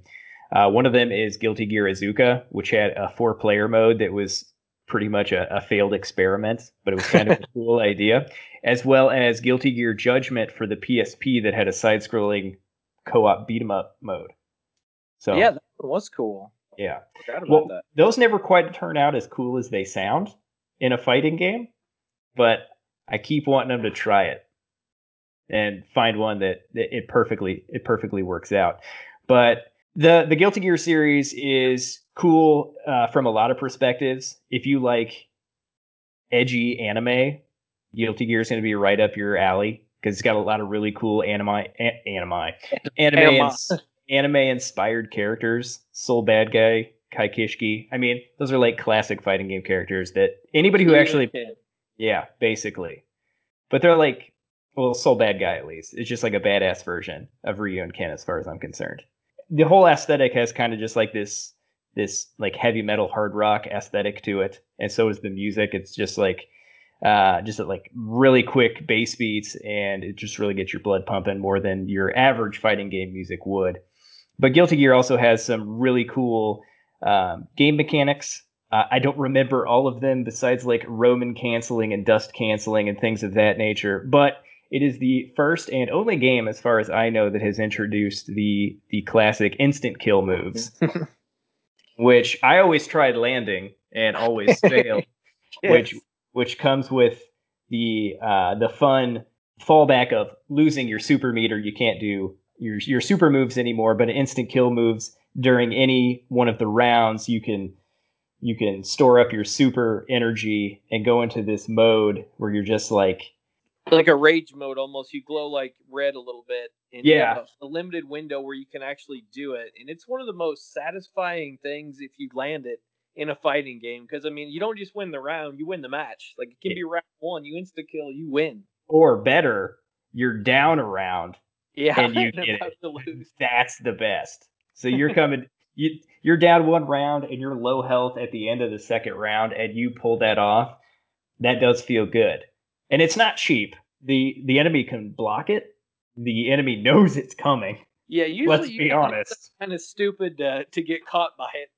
Uh, one of them is Guilty Gear Isuka, which had a four player mode that was pretty much a, a failed experiment, but it was kind of a cool idea, as well as Guilty Gear Judgment for the PSP that had a side scrolling co-op beat 'em up mode. So yeah, that was cool. Yeah, well, that. those never quite turn out as cool as they sound in a fighting game, but I keep wanting them to try it and find one that, that it perfectly it perfectly works out. But the the Guilty Gear series is cool uh, from a lot of perspectives. If you like edgy anime, Guilty Gear is going to be right up your alley because it's got a lot of really cool anime, a- anime, anime, anime inspired characters. Sol Badguy, Ky Kiske. I mean, those are like classic fighting game characters that anybody who actually, yeah, basically. But they're like, well, Sol Badguy at least. It's just like a badass version of Ryu and Ken, as far as I'm concerned. The whole aesthetic has kind of just like this, this like heavy metal hard rock aesthetic to it, and so is the music. It's just like uh, just like really quick bass beats, and it just really gets your blood pumping more than your average fighting game music would. But Guilty Gear also has some really cool um, game mechanics. Uh, I don't remember all of them besides like Roman canceling and dust canceling and things of that nature, but it is the first and only game, as far as I know, that has introduced the the classic instant kill moves, which I always tried landing and always failed. yes. Which which comes with the uh, the fun fallback of losing your super meter. You can't do your your super moves anymore, but instant kill moves during any one of the rounds, you can you can store up your super energy and go into this mode where you're just like like a rage mode almost. You glow like red a little bit, and yeah, a, a limited window where you can actually do it, and it's one of the most satisfying things if you land it in a fighting game because I mean you don't just win the round, you win the match. Like it can be round one, you insta kill, you win. Or better, you're down a round. Yeah, and you get it. That's the best. So you're coming you you're down one round and you're low health at the end of the second round and you pull that off. That does feel good. And it's not cheap. The the enemy can block it, the enemy knows it's coming. Yeah, usually Let's be have to be honest. kind of stupid to, to get caught by it.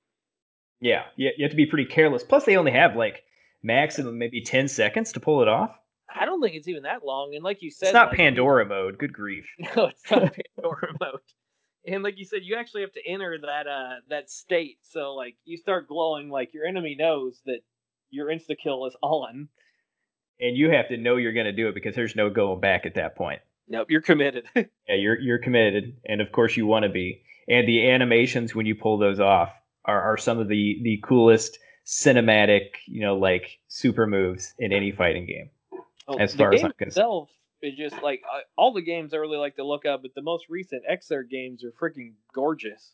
Yeah, you, you have to be pretty careless. Plus, they only have like maximum maybe 10 seconds to pull it off. I don't think it's even that long. And like you said, It's not like, Pandora mode. Good grief. No, it's not Pandora mode. And like you said, you actually have to enter that uh that state. So like you start glowing, like your enemy knows that your insta kill is on. And you have to know you're going to do it because there's no going back at that point. Nope, you're committed. Yeah, you're you're committed, and of course you want to be. And the animations when you pull those off are, are some of the the coolest cinematic, you know, like super moves in any fighting game. Oh, As the far as I'm concerned. itself is just like uh, all the games I really like to look up, but the most recent Xrd games are freaking gorgeous.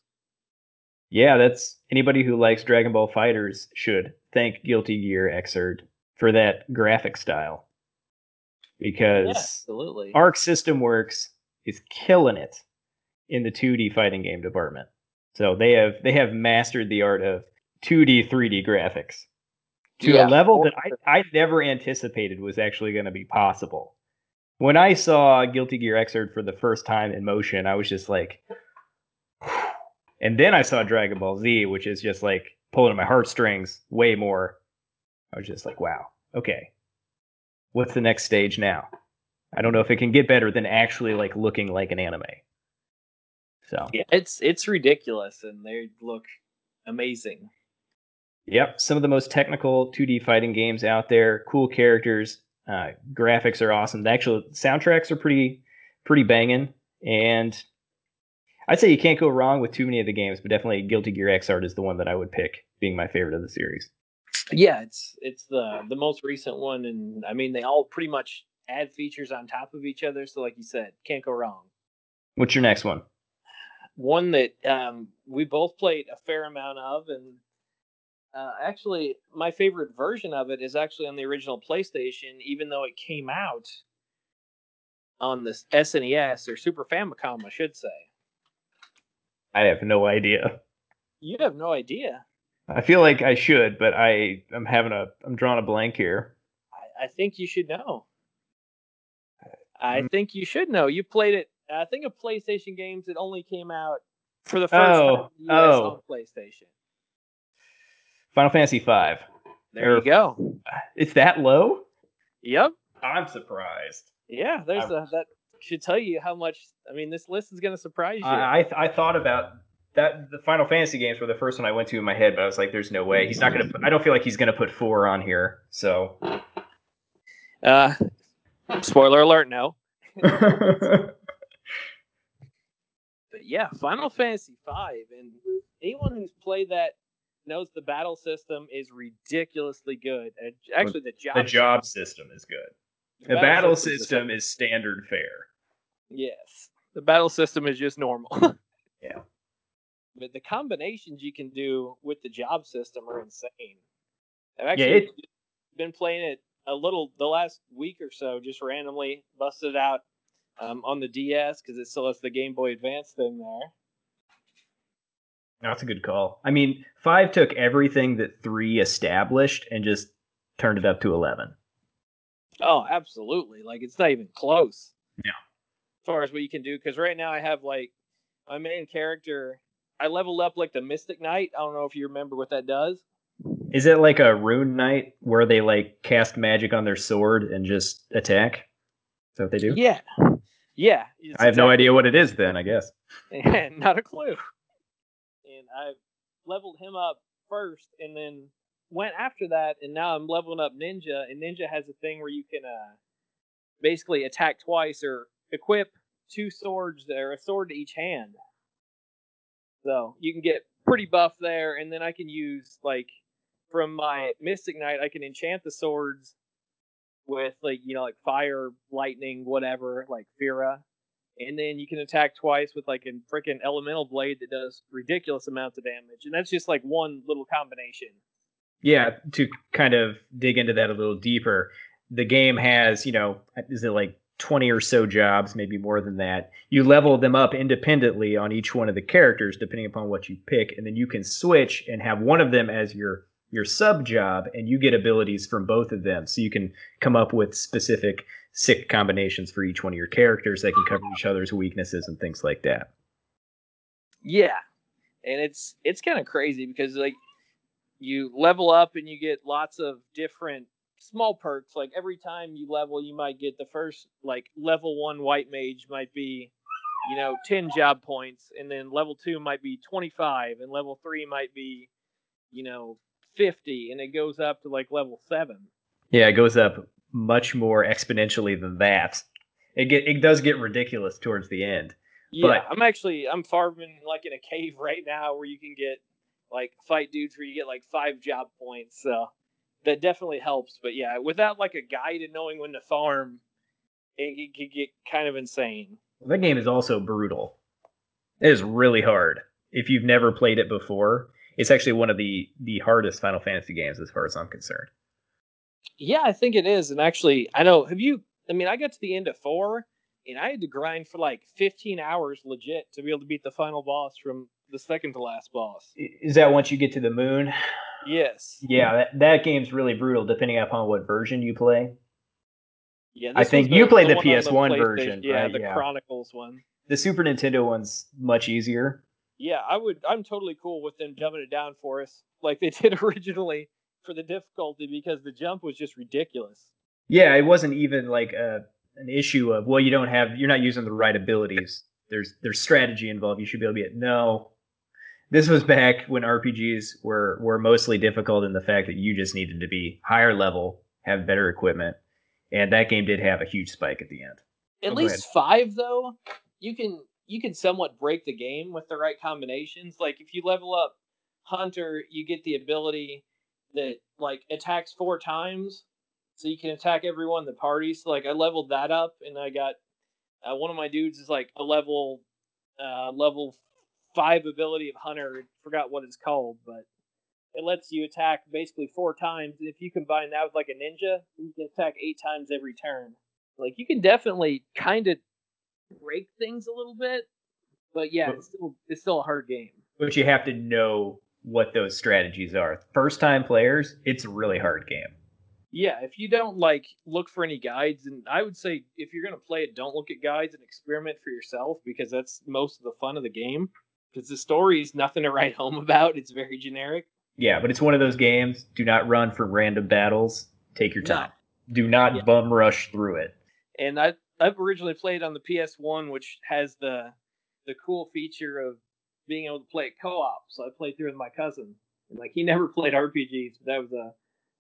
Yeah, that's anybody who likes Dragon Ball FighterZ should thank Guilty Gear Xrd for that graphic style. Because Yeah, absolutely. Arc System Works is killing it in the 2D fighting game department. So they have they have mastered the art of 2D 3D graphics to Yeah, a level that I, I never anticipated was actually going to be possible. When I saw Guilty Gear Xrd for the first time in motion, I was just like, and then I saw Dragon Ball Z, which is just like pulling my heartstrings way more. I was just like, wow, okay, what's the next stage now? I don't know if it can get better than actually like looking like an anime. So Yeah, it's it's ridiculous, and they look amazing. Yep, some of the most technical 2D fighting games out there. Cool characters, uh, graphics are awesome. The actual soundtracks are pretty, pretty banging, and I'd say you can't go wrong with too many of the games. But definitely, Guilty Gear Xrd is the one that I would pick, being my favorite of the series. Yeah, it's it's the the most recent one, and I mean they all pretty much add features on top of each other. So like you said, can't go wrong. What's your next one? One that um, we both played a fair amount of, and uh, actually my favorite version of it is actually on the original PlayStation, even though it came out on the SNES or Super Famicom, I should say. I have no idea. You have no idea. I feel like I should, but I I'm having a I'm drawing a blank here. I, I think you should know. I Mm. think you should know. You played it. I think of PlayStation games that only came out for the first Oh, time in the US oh. on PlayStation. Final Fantasy V. There Or- you go. It's that low? Yep. I'm surprised. Yeah. There's I'm- a that should tell you how much. I mean, this list is going to surprise you. I I, I thought about that. The Final Fantasy games were the first one I went to in my head, but I was like, "There's no way he's not gonna." I don't feel like he's gonna put four on here. So Uh, spoiler alert. No. But yeah, Final Fantasy V, and anyone who's played that knows the battle system is ridiculously good. And actually, the job the job system is good. The battle system is standard fare. Yes. The battle system is just normal. Yeah. But the combinations you can do with the job system are insane. I've Yeah, actually it- been playing it a little the last week or so, just randomly busted out um, on the DS because it still has the Game Boy Advance thing there. That's a good call. I mean, five took everything that three established and just turned it up to eleven. Oh, absolutely. Like it's not even close. Yeah. As far as what you can do, because right now I have like my main character. I leveled up like the Mystic Knight. I don't know if you remember what that does. Is it like a rune knight where they like cast magic on their sword and just attack? Is that what they do? Yeah. Yeah. I have no idea what it is then, I guess. not a clue. I leveled him up first, and then went after that, and now I'm leveling up Ninja. And Ninja has a thing where you can uh, basically attack twice or equip two swords or a sword to each hand. So you can get pretty buff there, and then I can use like from my Mystic Knight, I can enchant the swords with like you know like fire, lightning, whatever, like Fira and then you can attack twice with like a freaking elemental blade that does ridiculous amounts of damage, and that's just like one little combination. Yeah, to kind of dig into that a little deeper, the game has, you know, is it like 20 or so jobs, maybe more than that. You level them up independently on each one of the characters, depending upon what you pick, and then you can switch and have one of them as your your sub job, and you get abilities from both of them. So you can come up with specific sick combinations for each one of your characters that can cover each other's weaknesses and things like that. Yeah, and it's it's kind of crazy because like you level up and you get lots of different small perks. Like every time you level, you might get the first like level one white mage might be you know 10 job points and then level 2 might be 25 and level 3 might be you know 50 and it goes up to like level 7 yeah it goes up much more exponentially than that it get it does get ridiculous towards the end yeah but, i'm actually i'm farming like in a cave right now where you can get like fight dudes where you get like five job points so that definitely helps but yeah without like a guide and knowing when to farm it, it could get kind of insane that game is also brutal. It is really hard. If you've never played it before, it's actually one of the the hardest Final Fantasy games as far as I'm concerned. Yeah, I think it is. And actually, I know. Have you? I mean, I got to the end of four, and I had to grind for like 15 hours legit to be able to beat the final boss from the second to last boss. Is that once you get to the moon? Yes. Yeah, that, that game's really brutal depending upon what version you play. Yeah, I think you played the, the PS1 the version. Yeah, right? the yeah. Chronicles one. The Super Nintendo one's much easier. Yeah, I would. I'm totally cool with them dumbing it down for us, like they did originally for the difficulty, because the jump was just ridiculous. Yeah, it wasn't even like a an issue of well, you don't have, you're not using the right abilities. There's there's strategy involved. You should be able to get no. This was back when RPGs were were mostly difficult in the fact that you just needed to be higher level, have better equipment, and that game did have a huge spike at the end. At oh, least five though, you can you can somewhat break the game with the right combinations. Like if you level up Hunter, you get the ability that like attacks four times, so you can attack everyone in the party. So like I leveled that up, and I got uh, one of my dudes is like a level uh, level five ability of Hunter. Forgot what it's called, but it lets you attack basically four times. And if you combine that with like a ninja, you can attack eight times every turn. Like you can definitely kind of break things a little bit, but yeah, it's still it's still a hard game. But you have to know what those strategies are. First time players, it's a really hard game. Yeah, if you don't like look for any guides, and I would say if you're gonna play it, don't look at guides and experiment for yourself because that's most of the fun of the game. Because the story is nothing to write home about; it's very generic. Yeah, but it's one of those games. Do not run from random battles. Take your time. No. Do not yeah. bum rush through it. And I I've originally played on the PS1, which has the the cool feature of being able to play it co-op. So I played through with my cousin. And like he never played RPGs, but that was a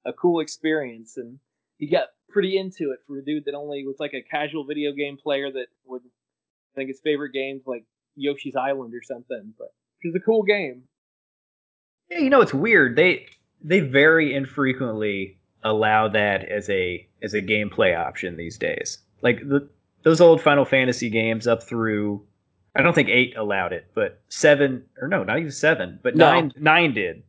a cool experience and he got pretty into it for a dude that only was like a casual video game player that would think his favorite games like Yoshi's Island or something. But it was a cool game. Yeah, you know it's weird. They they very infrequently allow that as a as a gameplay option these days. Like the those old Final Fantasy games up through I don't think eight allowed it, but seven or no, not even seven, but no. nine nine did.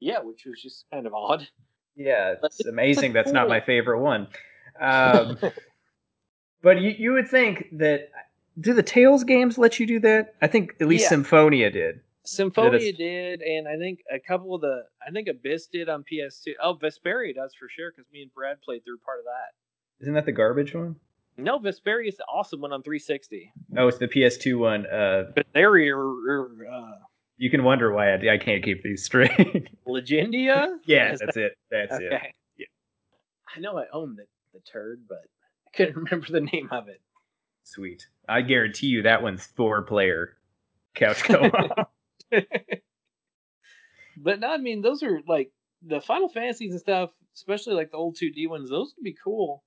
Yeah, which was just kind of odd. Yeah, it's amazing. That's not my favorite one. Um, but you you would think that do the Tales games let you do that? I think at least yeah. Symphonia did. Symphonia did, and I think a couple of the I think Abyss did on PS2. Oh, Vesperia does for sure because me and Brad played through part of that. Isn't that the garbage one? No, Vesperia is the awesome one on 360. Oh, it's the PS2 one. Uh, Vesperia, uh, you can wonder why I, I can't keep these straight. Legendia? yeah, that's that? it. That's okay. it. Yeah. I know I own the, the turd, but I couldn't remember the name of it. Sweet. I guarantee you that one's four player couch co-op. but no, I mean those are like the Final Fantasies and stuff, especially like the old 2D ones. Those would be cool,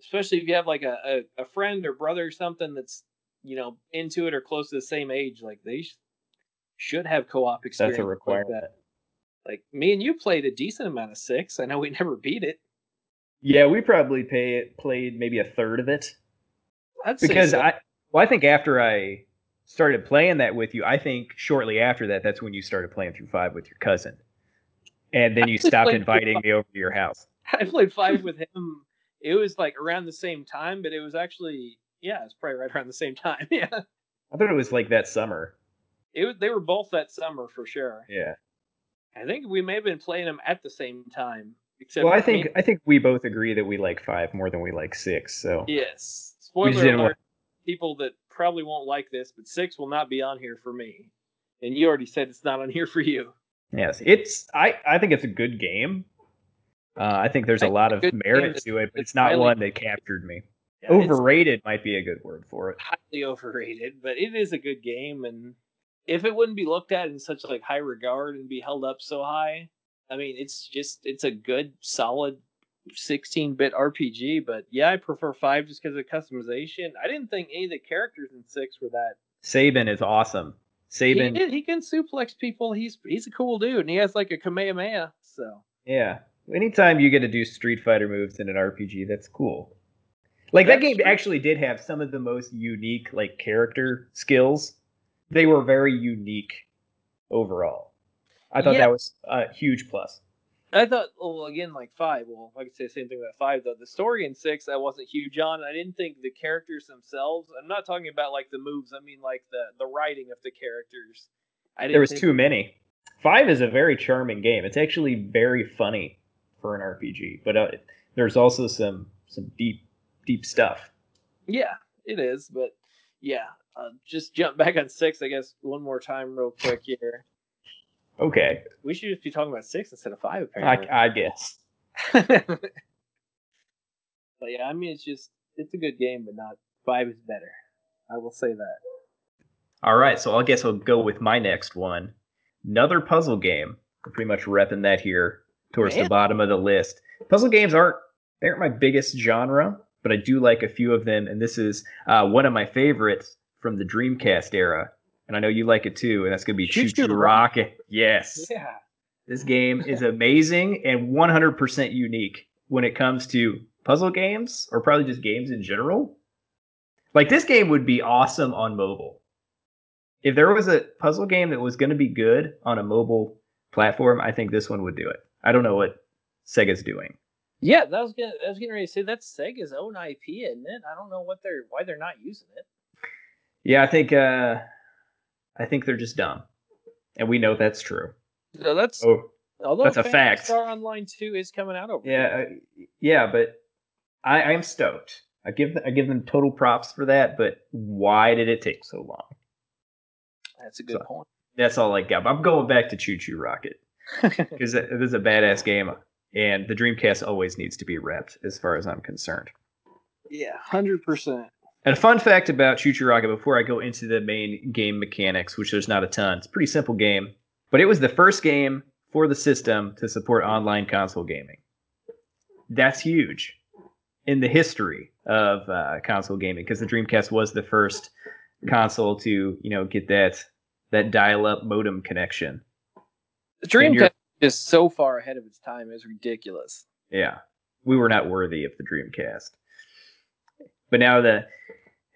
especially if you have like a, a, a friend or brother or something that's you know into it or close to the same age. Like they sh- should have co-op experience. That's a requirement. Like, like me and you played a decent amount of six. I know we never beat it. Yeah, we probably pay it, played maybe a third of it. I'd because so. I well, I think after I started playing that with you, I think shortly after that, that's when you started playing through five with your cousin, and then you stopped inviting me over to your house. I played five with him. It was like around the same time, but it was actually yeah, it's probably right around the same time. Yeah, I thought it was like that summer. It was, they were both that summer for sure. Yeah. I think we may have been playing them at the same time. Except well, I for me- think I think we both agree that we like five more than we like six. So yes. Spoiler alert: want- people that probably won't like this, but six will not be on here for me. And you already said it's not on here for you. yes, it's I I think it's a good game. Uh, I think there's a lot of merit to it, but it's not one that captured me. Yeah, Overrated might be a good word for it. highly overrated, but it is a good game. And if it wouldn't be looked at in such like high regard and be held up so high, I mean, it's just it's a good, solid 16-bit RPG. But yeah, I prefer five just because of customization. I didn't think any of the characters in six were that. Sabin is awesome. Sabin, did, he can suplex people. He's he's a cool dude, and he has like a Kamehameha. So yeah. Anytime you get to do Street Fighter moves in an RPG, that's cool. Like that game true. actually did have some of the most unique like character skills. They were very unique overall. I thought Yeah. that was a huge plus. I thought, well, again, like five. Well, I could say the same thing about five, though. The story in six, I wasn't huge on. I didn't think the characters themselves. I'm not talking about like the moves. I mean, like the the writing of the characters. I didn't There was too many. Five is a very charming game. It's actually very funny for an RPG, but uh, there's also some some deep deep stuff. Yeah, it is, but yeah, uh, just jump back on six, I guess, one more time, real quick here. Okay, We should just be talking about six instead of five, I, apparently. I guess. but yeah, I mean, it's just it's a good game, but not five is better. I will say that. All right, so I guess I'll go with my next one. Another puzzle game. Pretty much repping that here towards the bottom of the list. Puzzle games aren't they aren't my biggest genre, but I do like a few of them, and this is uh, one of my favorites from the Dreamcast era. And I know you like it too, and that's gonna be Choo Choo ChuChu Rocket. Yes. Yeah. This game is amazing and 100% unique when it comes to puzzle games or probably just games in general. Like this game would be awesome on mobile. If there was a puzzle game that was going to be good on a mobile platform, I think this one would do it. I don't know what Sega's doing. Yeah, that was gonna, I was getting ready to say that's Sega's own IP, isn't it? I don't know what they're why they're not using it. Yeah, I think uh I think they're just dumb. And we know that's true. So that's Oh, although that's a fact. Star Online Two is coming out over. Yeah, uh, yeah, but I, I'm stoked. I give them, I give them total props for that. But why did it take so long? that's a good So- point. That's all I got. I'm going back to ChuChu Rocket because it is a badass game, and the Dreamcast always needs to be repped, as far as I'm concerned. yeah, hundred percent. And a fun fact about Rocket before I go into the main game mechanics, which there's not a ton. It's a pretty simple game, but it was the first game for the system to support online console gaming. That's huge in the history of uh, console gaming because the Dreamcast was the first console to you know get that that dial-up modem connection. The Dreamcast is so far ahead of its time; it's ridiculous. Yeah, we were not worthy of the Dreamcast. But now the,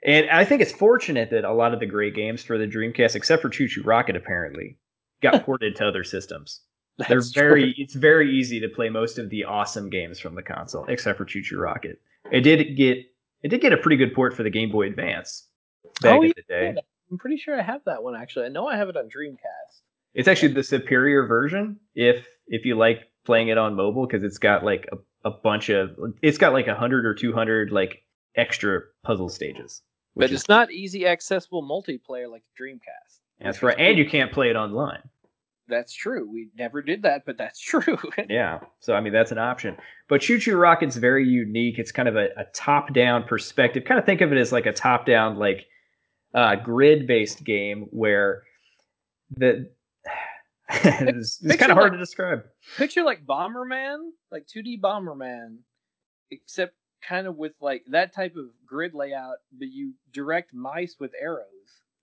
and I think it's fortunate that a lot of the great games for the Dreamcast, except for ChuChu Rocket, apparently, got ported to other systems. They're That's true. very, it's very easy to play most of the awesome games from the console, except for ChuChu Rocket. It did get, it did get a pretty good port for the Game Boy Advance back Oh, in yeah. the day. I'm pretty sure I have that one actually. I know I have it on Dreamcast. It's actually the superior version if if you like playing it on mobile because it's got like a, a bunch of it's got like a hundred or two hundred like extra puzzle stages. But it's not easy accessible multiplayer like Dreamcast. that's right, and you can't play it online. That's true. We never did that, but that's true. Yeah, so I mean that's an option. But ChuChu Rocket's very unique. It's kind of a, a top down perspective. Kind of think of it as like a top down like uh, grid based game where the it's, it's kind of hard like- to describe. Picture like Bomberman, like 2D Bomberman, except kind of with like that type of grid layout, but you direct mice with arrows.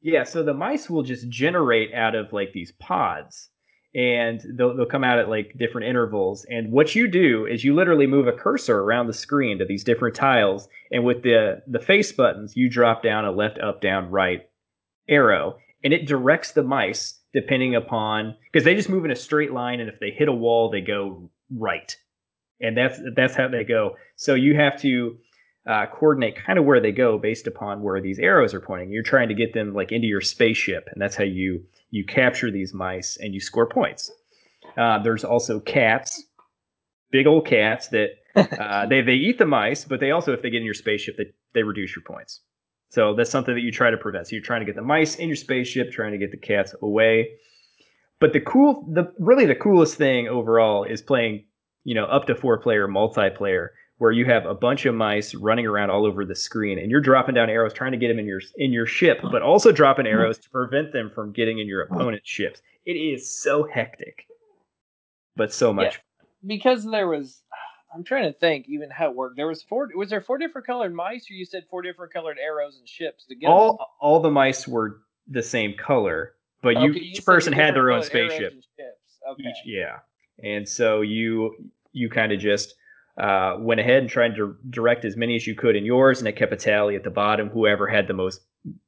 Yeah, so the mice will just generate out of like these pods and they'll, they'll come out at like different intervals. And what you do is you literally move a cursor around the screen to these different tiles. And with the, the face buttons, you drop down a left, up, down, right arrow. And it directs the mice depending upon because they just move in a straight line. And if they hit a wall, they go right. And that's that's how they go. So you have to uh, coordinate kind of where they go based upon where these arrows are pointing. You're trying to get them like into your spaceship, and that's how you you capture these mice and you score points. Uh, there's also cats, big old cats that uh, they they eat the mice, but they also, if they get in your spaceship, they they reduce your points. So that's something that you try to prevent. So you're trying to get the mice in your spaceship, trying to get the cats away. But the cool, the really the coolest thing overall is playing, you know, up to four player multiplayer, where you have a bunch of mice running around all over the screen, and you're dropping down arrows trying to get them in your in your ship, but also dropping mm-hmm. arrows to prevent them from getting in your opponent's ships. It is so hectic, but so much. Yeah, because there was I'm trying to think even how it worked. There was four. Was there four different colored mice, or you said four different colored arrows and ships to get all them? all the mice were the same color, but you, Okay, each said person had their own different colored arrows spaceship. Okay. Each, yeah, and so you you kind of just uh, went ahead and tried to direct as many as you could in yours, and it kept a tally at the bottom. Whoever had the most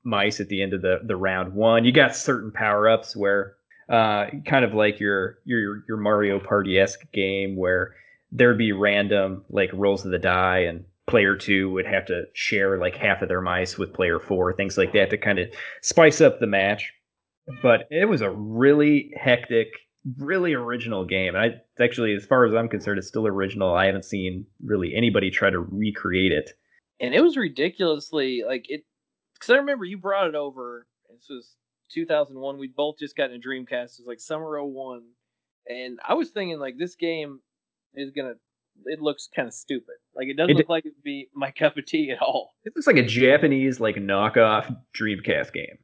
mice at the end of the the round one. You got certain power ups where uh, kind of like your your your Mario Party esque game where there'd be random like rolls of the die and player two would have to share like half of their mice with player four things like that to kind of spice up the match. But it was a really hectic really original game. And i actually as far as i'm concerned it's still original. I haven't seen really anybody try to recreate it. And it was ridiculously like it because i remember you brought it over this was 2001 we both just got in a dreamcast it was like summer 01 and i was thinking like this game is gonna it looks kind of stupid. Like it doesn't It- look like it would be my cup of tea at all. It looks like a japanese like knockoff dreamcast game.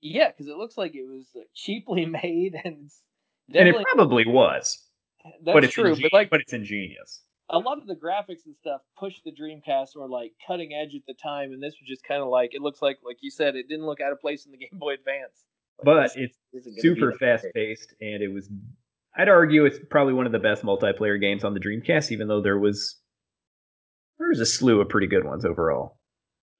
Yeah because it looks like it was like, cheaply made and and it probably was. That's but it's true ingen- but like but it's ingenious. A lot of the graphics and stuff pushed the Dreamcast were like cutting edge at the time, and this was just kind of like it looks like, like you said, it didn't look out of place in the Game Boy Advance. but it's isn't gonna be super fast paced and it was i'd argue it's probably one of the best multiplayer games on the dreamcast even though there was there was a slew of pretty good ones overall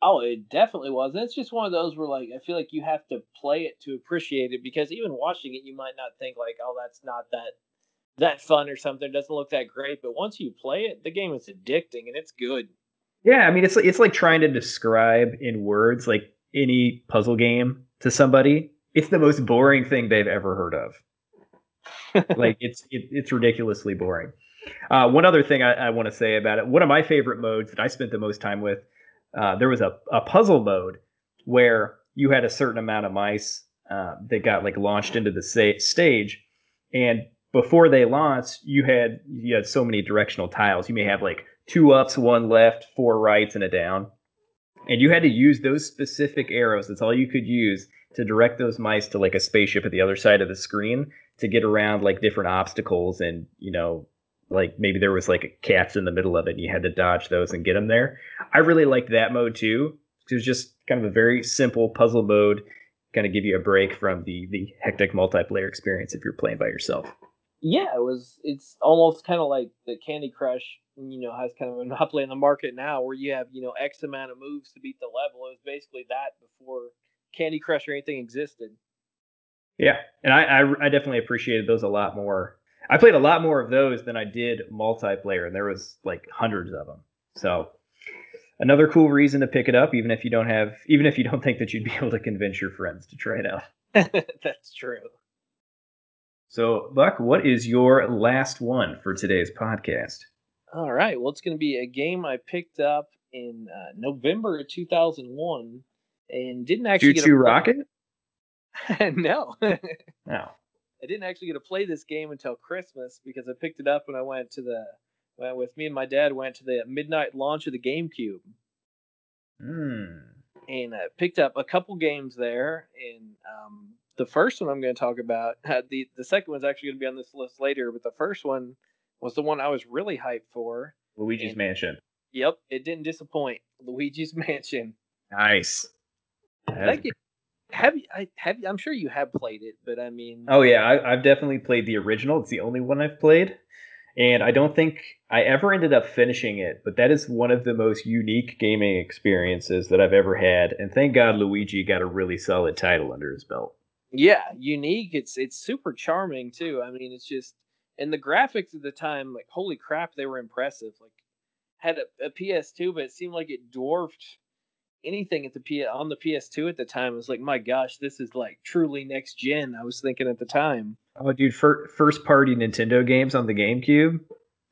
Oh, it definitely was. And it's just one of those where like I feel like you have to play it to appreciate it because even watching it, you might not think like, oh, that's not that that fun or something. It doesn't look that great, but once you play it, the game is addicting and it's good. yeah i mean it's like it's like trying to describe in words like any puzzle game to somebody it's the most boring thing they've ever heard of like it's it, it's ridiculously boring. Uh, one other thing I, I want to say about it, one of my favorite modes that I spent the most time with, uh, there was a, a puzzle mode where you had a certain amount of mice uh, that got like launched into the sa- stage, and before they launched, you had you had so many directional tiles. You may have like two ups, one left, four rights, and a down, and you had to use those specific arrows. That's all you could use to direct those mice to like a spaceship at the other side of the screen to get around like different obstacles and you know like maybe there was like cats in the middle of it and you had to dodge those and get them there i really liked that mode too it was just kind of a very simple puzzle mode kind of give you a break from the the hectic multiplayer experience if you're playing by yourself Yeah, it was. It's almost kind of like the Candy Crush, you know, has kind of a monopoly in the market now, where you have you know X amount of moves to beat the level. It was basically that before Candy Crush or anything existed. Yeah and I, I i definitely appreciated those a lot more i played a lot more of those than i did multiplayer and there was like hundreds of them so another cool reason to pick it up even if you don't have even if you don't think that you'd be able to convince your friends to try it out That's true. So, Buck, what is your last one for today's podcast? All right. Well, it's going to be a game I picked up in uh, November of 2001 and didn't actually Choo get a Rocket? no. No. I didn't actually get to play this game until Christmas because I picked it up when I went to the went with me and my dad went to the midnight launch of the GameCube. Hmm. and I picked up a couple games there. And um, the first one I'm going to talk about, uh, the the second one's actually going to be on this list later, but the first one was the one I was really hyped for. Luigi's And- Mansion. Yep, it didn't disappoint. Luigi's Mansion. Nice. That game- have you? I have. I'm sure you have played it, but I mean, Oh yeah, I, I've definitely played the original. It's the only one I've played, and I don't think I ever ended up finishing it. But that is one of the most unique gaming experiences that I've ever had. And thank God Luigi got a really solid title under his belt. yeah, unique. It's it's super charming too. I mean, it's just and the graphics at the time, like holy crap, they were impressive. Like had a, a PS2, but it seemed like it dwarfed anything at the P on the PS2 at the time. It was like, my gosh, this is like truly next gen. I was thinking at the time. Oh, dude, fir- first party Nintendo games on the GameCube,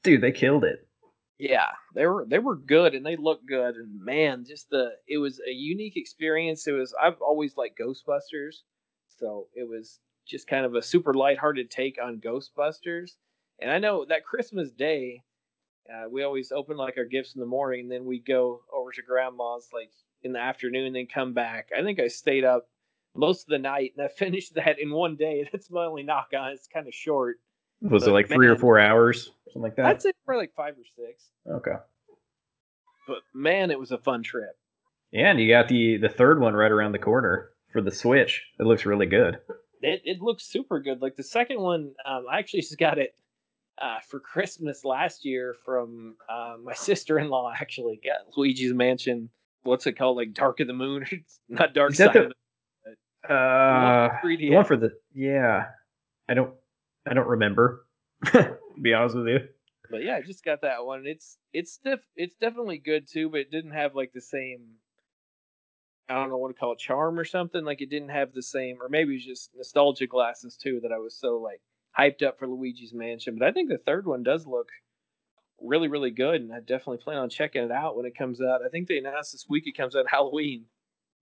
dude, they killed it. Yeah, they were they were good and they looked good and man, just the it was a unique experience. It was I've always liked Ghostbusters, so it was just kind of a super lighthearted take on Ghostbusters. And I know that Christmas Day, uh, we always open like our gifts in the morning, and then we go over to Grandma's like in the afternoon, then come back. I think I stayed up most of the night, and I finished that in one day. That's my only knock on. It's kind of short. Was But it like three or four hours, something like that? I'd say for like five or six. okay. But man, it was a fun trip. Yeah, and you got the the third one right around the corner for the Switch. It looks really good. It it looks super good. Like the second one, um, I actually just got it uh, for Christmas last year from uh, my sister in law. Actually, got Luigi's Mansion. What's it called? Like Dark of the Moon? It's not Dark Is Side the- of the Uh, one for 3DS. the one for the yeah. I don't I don't remember. to be honest with you. But yeah, I just got that one. It's it's def- it's definitely good too, but it didn't have like the same I don't know what to call it, charm or something. Like it didn't have the same or maybe it was just nostalgia glasses too that I was so like hyped up for Luigi's Mansion. But I think the third one does look really, really good and I definitely plan on checking it out when it comes out. I think they announced this week it comes out Halloween.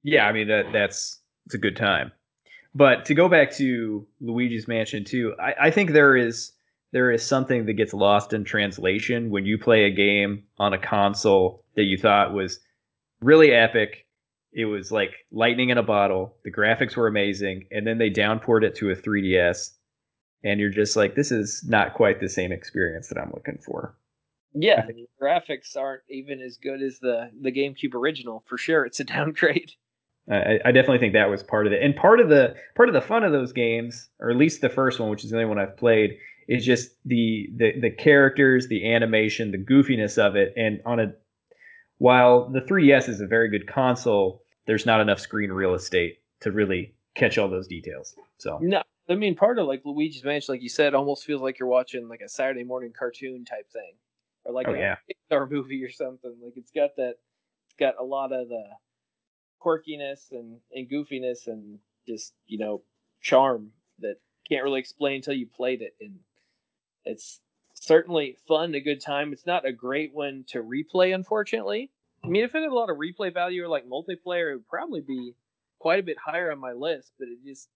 Yeah, I mean that that's it's a good time. But to go back to Luigi's Mansion 2, I, I think there is there is something that gets lost in translation when you play a game on a console that you thought was really epic. It was like lightning in a bottle. The graphics were amazing, and then they downported it to a 3DS, and you're just like, this is not quite the same experience that I'm looking for. Yeah, the graphics aren't even as good as the the GameCube original. For sure, it's a downgrade. I, I definitely think that was part of it, and part of the part of the fun of those games, or at least the first one, which is the only one I've played, is just the the the characters, the animation, the goofiness of it, and on a while the 3DS is a very good console, there's not enough screen real estate to really catch all those details. So No, I mean part of like Luigi's Mansion, like you said, almost feels like you're watching like a Saturday morning cartoon type thing, or like Oh, a yeah. Pixar movie or something. Like it's got that, it's got a lot of the quirkiness and and goofiness and just you know charm that can't really explain until you played it, and it's certainly fun, a good time. It's not a great one to replay, unfortunately. I mean, if it had a lot of replay value or like multiplayer, it would probably be quite a bit higher on my list. But it just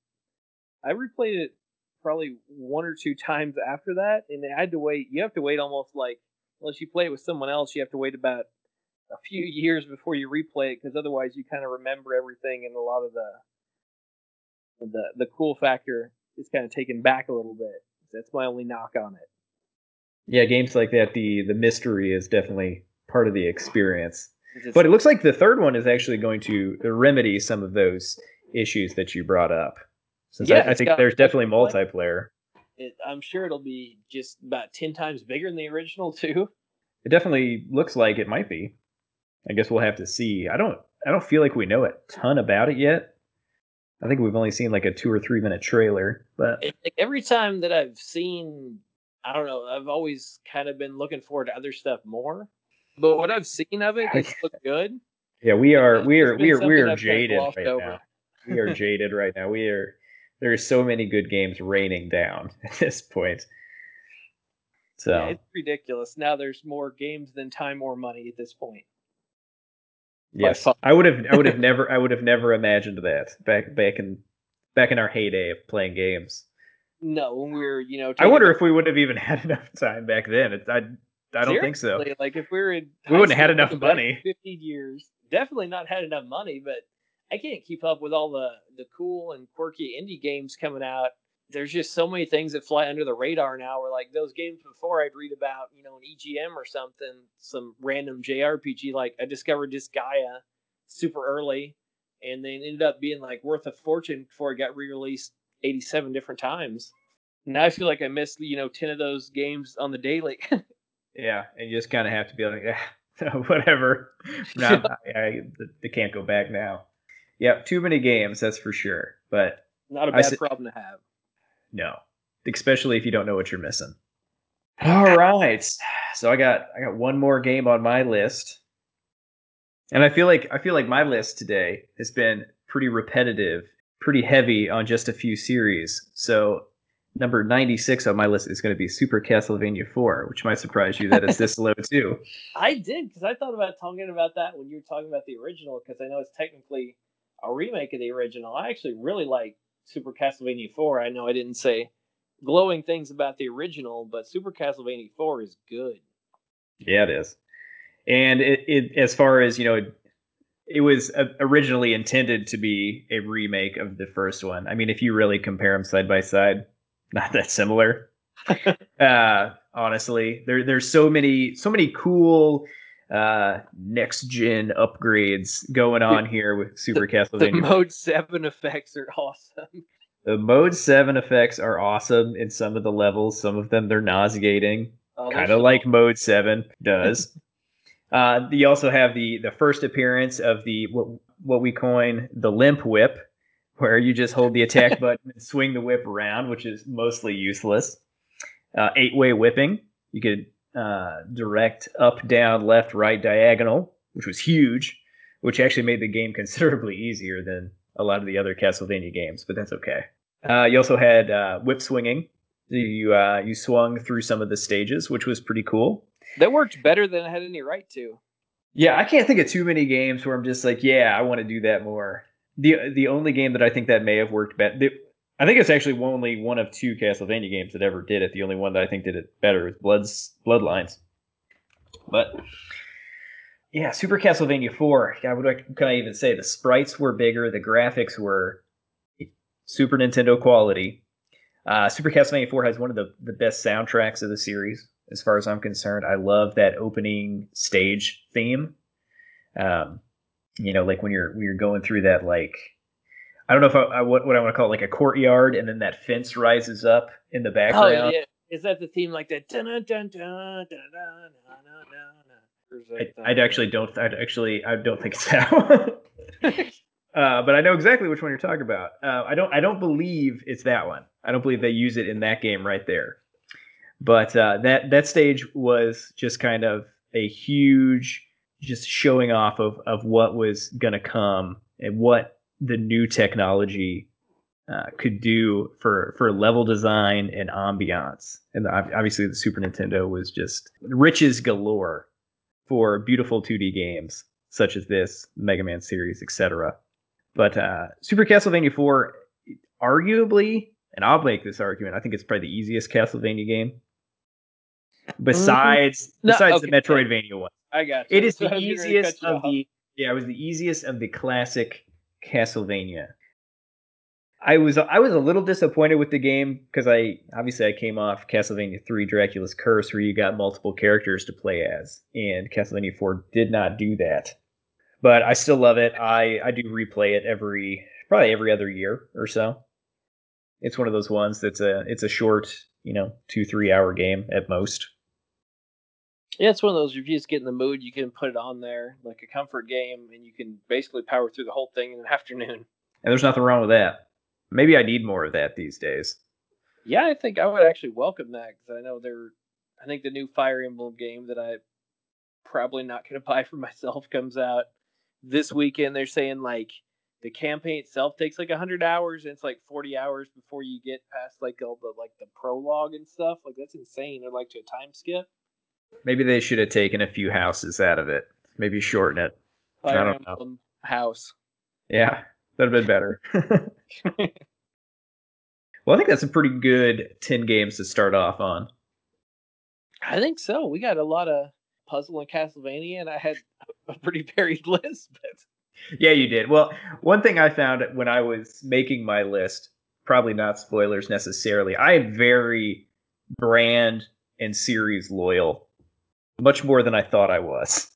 I replayed it probably one or two times after that, and I had to wait. You have to wait almost like unless you play it with someone else, you have to wait about a few years before you replay it because otherwise you kind of remember everything and a lot of the the the cool factor is kind of taken back a little bit. That's my only knock on it. yeah, games like that, the the mystery is definitely part of the experience. But it looks like the third one is actually going to remedy some of those issues that you brought up. Since Yeah, I, I think got there's definitely multiplayer. It, I'm sure it'll be just about ten times bigger than the original too. It definitely looks like it might be. I guess we'll have to see. I don't I don't feel like we know a ton about it yet. I think we've only seen like a two or three minute trailer, but It, like every time that I've seen, I don't know, I've always kind of been looking forward to other stuff more. But what I've seen of it, it's looked good. yeah, we are we are we are we are jaded right over. now. We are jaded right now. We are there's so many good games raining down at this point. So Yeah, it's ridiculous. Now there's more games than time or money at this point. Yes. I would have. I would have never. I would have never imagined that back back in back in our heyday of playing games. No, when we were, you know, I wonder the- if we would have even had enough time back then. It, I I don't think so. Like if we were in, We wouldn't have had enough money. Fifteen years, definitely not had enough money. But I can't keep up with all the the cool and quirky indie games coming out. There's just so many things that fly under the radar now. Where like those games before, I'd read about, you know, an EGM or something, some random JRPG. Like I discovered this Gaia super early, and then ended up being like worth a fortune before it got re-released 87 different times. Now I feel like I missed, you know, 10 of those games on the daily. Yeah, and you just kind of have to be like, "Ah, whatever. No, I, I, I can't go back now. Yeah, too many games, that's for sure. But Not a bad problem to have. no, especially if you don't know what you're missing. All right, so I got I got one more game on my list, and I feel like I feel like my list today has been pretty repetitive, pretty heavy on just a few series. So number 96 on my list is going to be Super Castlevania 4, which might surprise you that it's this low too. I did because I thought about talking about that when you were talking about the original because I know it's technically a remake of the original. I actually really like Super Castlevania 4. I know I didn't say glowing things about the original, but Super Castlevania 4 is good. Yeah, it is. And it, it as far as, you know, it, it was uh, originally intended to be a remake of the first one. I mean, if you really compare them side by side, not that similar. uh, honestly, there there's so many so many cool uh, next gen upgrades going on here with Super the, Castlevania. The Mode Seven effects are awesome. The Mode Seven effects are awesome in some of the levels. Some of them they're nauseating, oh, kind of like Mode Seven does. uh, you also have the the first appearance of the what what we coin the limp whip, where you just hold the attack button and swing the whip around, which is mostly useless. Uh, eight way whipping. You could uh, direct up, down, left, right, diagonal, which was huge, which actually made the game considerably easier than a lot of the other Castlevania games, but that's okay. Uh, you also had uh, whip swinging. You uh, you swung through some of the stages, which was pretty cool. That worked better than it had any right to. Yeah, I can't think of too many games where I'm just like, yeah, I want to do that more the the only game that I think that may have worked better. I think it's actually only one of two Castlevania games that ever did it. The only one that I think did it better is Blood's Bloodlines. But yeah, Super Castlevania Four. God, what can I even say? The sprites were bigger. The graphics were Super Nintendo quality. Uh, Super Castlevania Four has one of the the best soundtracks of the series, as far as I'm concerned. I love that opening stage theme. Um, you know, like when you're when you're going through that like I don't know if I, I what, what I want to call it, like a courtyard, and then that fence rises up in the background. Oh, yeah. Is that the theme like that? I, I actually don't. I actually I don't think it's that one. uh, but I know exactly which one you're talking about. Uh, I don't. I don't believe it's that one. I don't believe they use it in that game right there. But uh, that that stage was just kind of a huge just showing off of of what was going to come and what the new technology uh, could do for for level design and ambiance. And obviously, the Super Nintendo was just riches galore for beautiful 2D games such as this Mega Man series, etc. But uh, Super Castlevania 4, arguably, and I'll make this argument, I think it's probably the easiest Castlevania game. Besides, mm-hmm. besides okay. the Metroidvania one. I got you. It is the easiest of the yeah, it was the easiest of the classic Castlevania. I was I was a little disappointed with the game because I obviously I came off Castlevania 3 Dracula's Curse where you got multiple characters to play as and Castlevania 4 did not do that. But I still love it. I I do replay it every probably every other year or so. It's one of those ones that's a it's a short, you know, 2-3 hour game at most. Yeah, it's one of those. If you just get in the mood, you can put it on there like a comfort game, and you can basically power through the whole thing in an afternoon. And there's nothing wrong with that. Maybe I need more of that these days. Yeah, I think I would actually welcome that because I know they're. I think the new Fire Emblem game that I probably not going to buy for myself comes out this weekend. They're saying like the campaign itself takes like 100 hours and it's like 40 hours before you get past like all the like the prologue and stuff like that's insane they're like to a time skip Maybe they should have taken a few houses out of it. Maybe shorten it. Fire I don't know. House. Yeah, that'd have been better. well, I think that's a pretty good 10 games to start off on. I think so. We got a lot of puzzle and Castlevania, and I had a pretty varied list. But yeah, you did. Well, one thing I found when I was making my list, probably not spoilers necessarily, I am very brand and series loyal much more than I thought I was.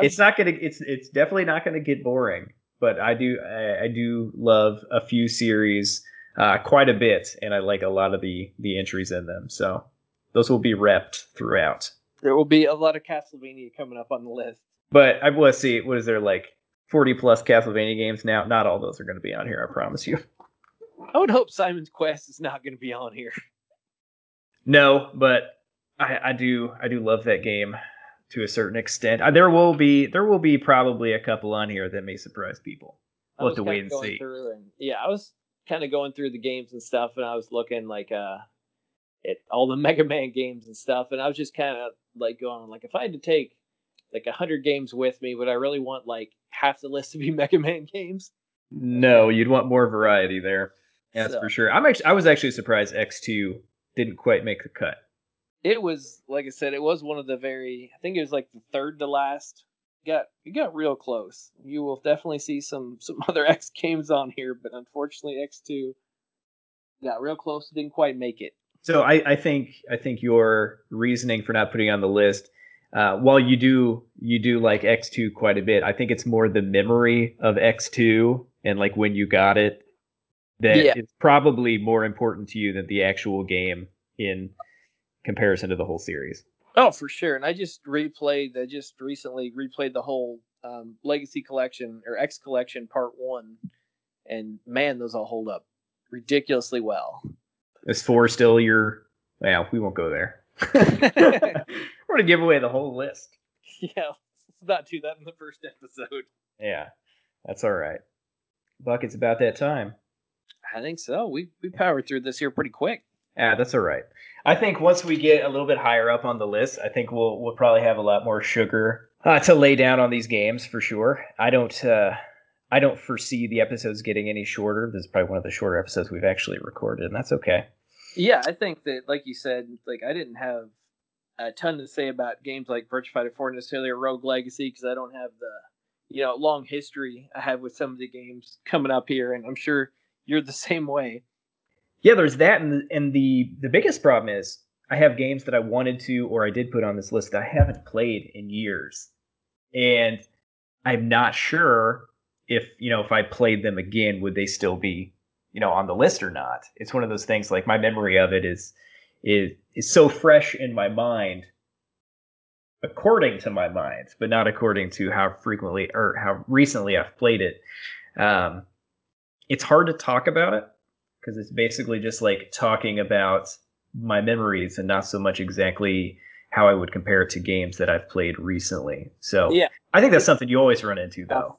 It's not gonna. It's it's definitely not gonna get boring. But I do I, I do love a few series uh, quite a bit, and I like a lot of the the entries in them. So those will be repped throughout. There will be a lot of Castlevania coming up on the list. But I will see. What is there like? 40 plus Castlevania games now. Not all those are going to be on here, I promise you. I would hope Simon's Quest is not going to be on here. No, but I, I do I do love that game to a certain extent. Uh, there will be there will be probably a couple on here that may surprise people. We'll have to wait and see. And, yeah, I was kind of going through the games and stuff, and I was looking like uh at all the Mega Man games and stuff, and I was just kind of like going like, if I had to take like a hundred games with me, would I really want like half the list to be Mega Man games? No, you'd want more variety there. That's so, for sure. I'm actually I was actually surprised X2 didn't quite make the cut. It was like I said, it was one of the very I think it was like the third to last. got you got real close. You will definitely see some some other X games on here, but unfortunately X2 got real close, didn't quite make it. So I, I think I think your reasoning for not putting on the list, uh, while you do you do like X2 quite a bit, I think it's more the memory of X2 and like when you got it that yeah. is probably more important to you than the actual game in comparison to the whole series. Oh, for sure. And I just replayed. I just recently replayed the whole um, Legacy Collection or X Collection Part One, and man, those all hold up ridiculously well. Is four still your? Well, we won't go there. We're gonna give away the whole list. Yeah, let's not do that in the first episode. Yeah, that's all right. Buck, it's about that time. I think so. We we powered through this here pretty quick. Yeah, that's all right. I think once we get a little bit higher up on the list, I think we'll we'll probably have a lot more sugar uh, to lay down on these games for sure. I don't uh, I don't foresee the episodes getting any shorter. This is probably one of the shorter episodes we've actually recorded, and that's okay. Yeah, I think that, like you said, like I didn't have a ton to say about games like Virtua Fighter 4 necessarily or Rogue Legacy because I don't have the you know long history I have with some of the games coming up here, and I'm sure you're the same way. Yeah, there's that, and the, and the the biggest problem is I have games that I wanted to or I did put on this list that I haven't played in years, and I'm not sure if you know if I played them again, would they still be you know on the list or not? It's one of those things like my memory of it is is is so fresh in my mind according to my mind, but not according to how frequently or how recently I've played it. Um, it's hard to talk about it because it's basically just like talking about my memories and not so much exactly how I would compare it to games that I've played recently. So yeah, I think that's something you always run into though.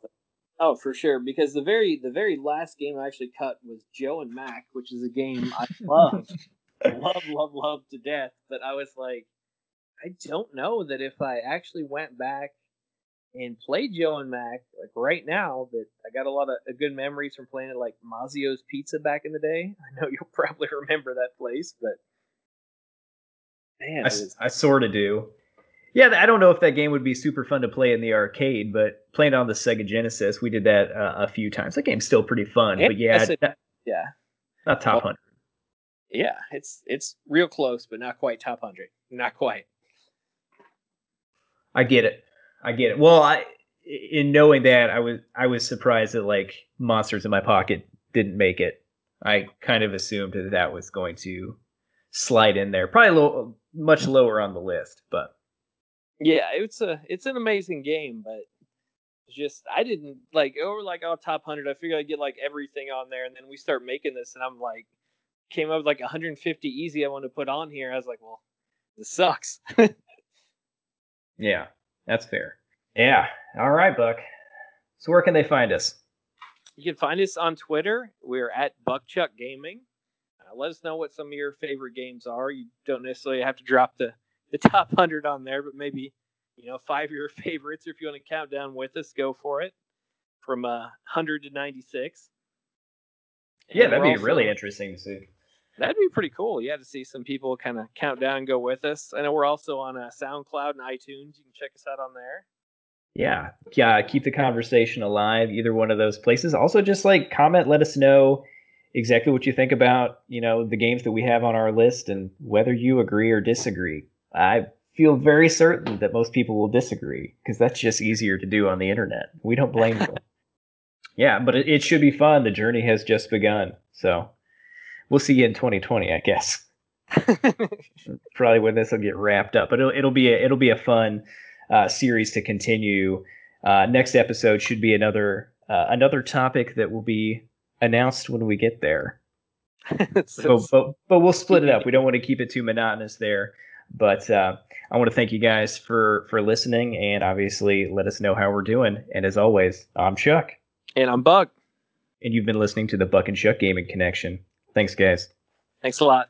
Oh, for sure. Because the very the very last game I actually cut was Joe and Mac, which is a game I love, love, love, love to death. But I was like, I don't know that if I actually went back and play Joe and Mac like right now, that I got a lot of good memories from playing it like Mazzio's Pizza back in the day. I know you'll probably remember that place, but man, I, I sort of do. Yeah, I don't know if that game would be super fun to play in the arcade, but playing on the Sega Genesis, we did that uh, a few times. That game's still pretty fun, but yeah, not, yeah, not top well, hundred. Yeah, it's it's real close, but not quite top hundred. Not quite. I get it. I get it. Well, I in knowing that, I was I was surprised that like Monsters in My Pocket didn't make it. I kind of assumed that that was going to slide in there, probably a little much lower on the list, but yeah, it's a it's an amazing game, but just I didn't like over like oh top hundred. I figured I'd get like everything on there, and then we start making this, and I'm like came up with like 150 easy I want to put on here. I was like, well, this sucks. yeah, that's fair. Yeah. All right, Buck. So where can they find us? You can find us on Twitter. We're at Buckchuck Gaming. Uh, let us know what some of your favorite games are. You don't necessarily have to drop the the top hundred on there, but maybe you know five of your favorites. Or if you want to count down with us, go for it from uh, hundred to ninety six. Yeah, that'd be also, really interesting to see. That'd be pretty cool. Yeah, to see some people kind of count down go with us. I know we're also on uh, SoundCloud and iTunes. You can check us out on there. Yeah, yeah. Keep the conversation alive. Either one of those places. Also, just like comment, let us know exactly what you think about you know the games that we have on our list and whether you agree or disagree. I feel very certain that most people will disagree because that's just easier to do on the internet. We don't blame them. yeah, but it, it, should be fun. The journey has just begun. So we'll see you in 2020, I guess. Probably when this will get wrapped up, but it'll, it'll be a, it'll be a fun uh, series to continue. Uh, next episode should be another uh, another topic that will be announced when we get there. so, but, but we'll split it up. We don't want to keep it too monotonous there. But uh, I want to thank you guys for for listening, and obviously let us know how we're doing. And as always, I'm Chuck, and I'm Buck, and you've been listening to the Buck and Chuck Gaming Connection. Thanks, guys. Thanks a lot.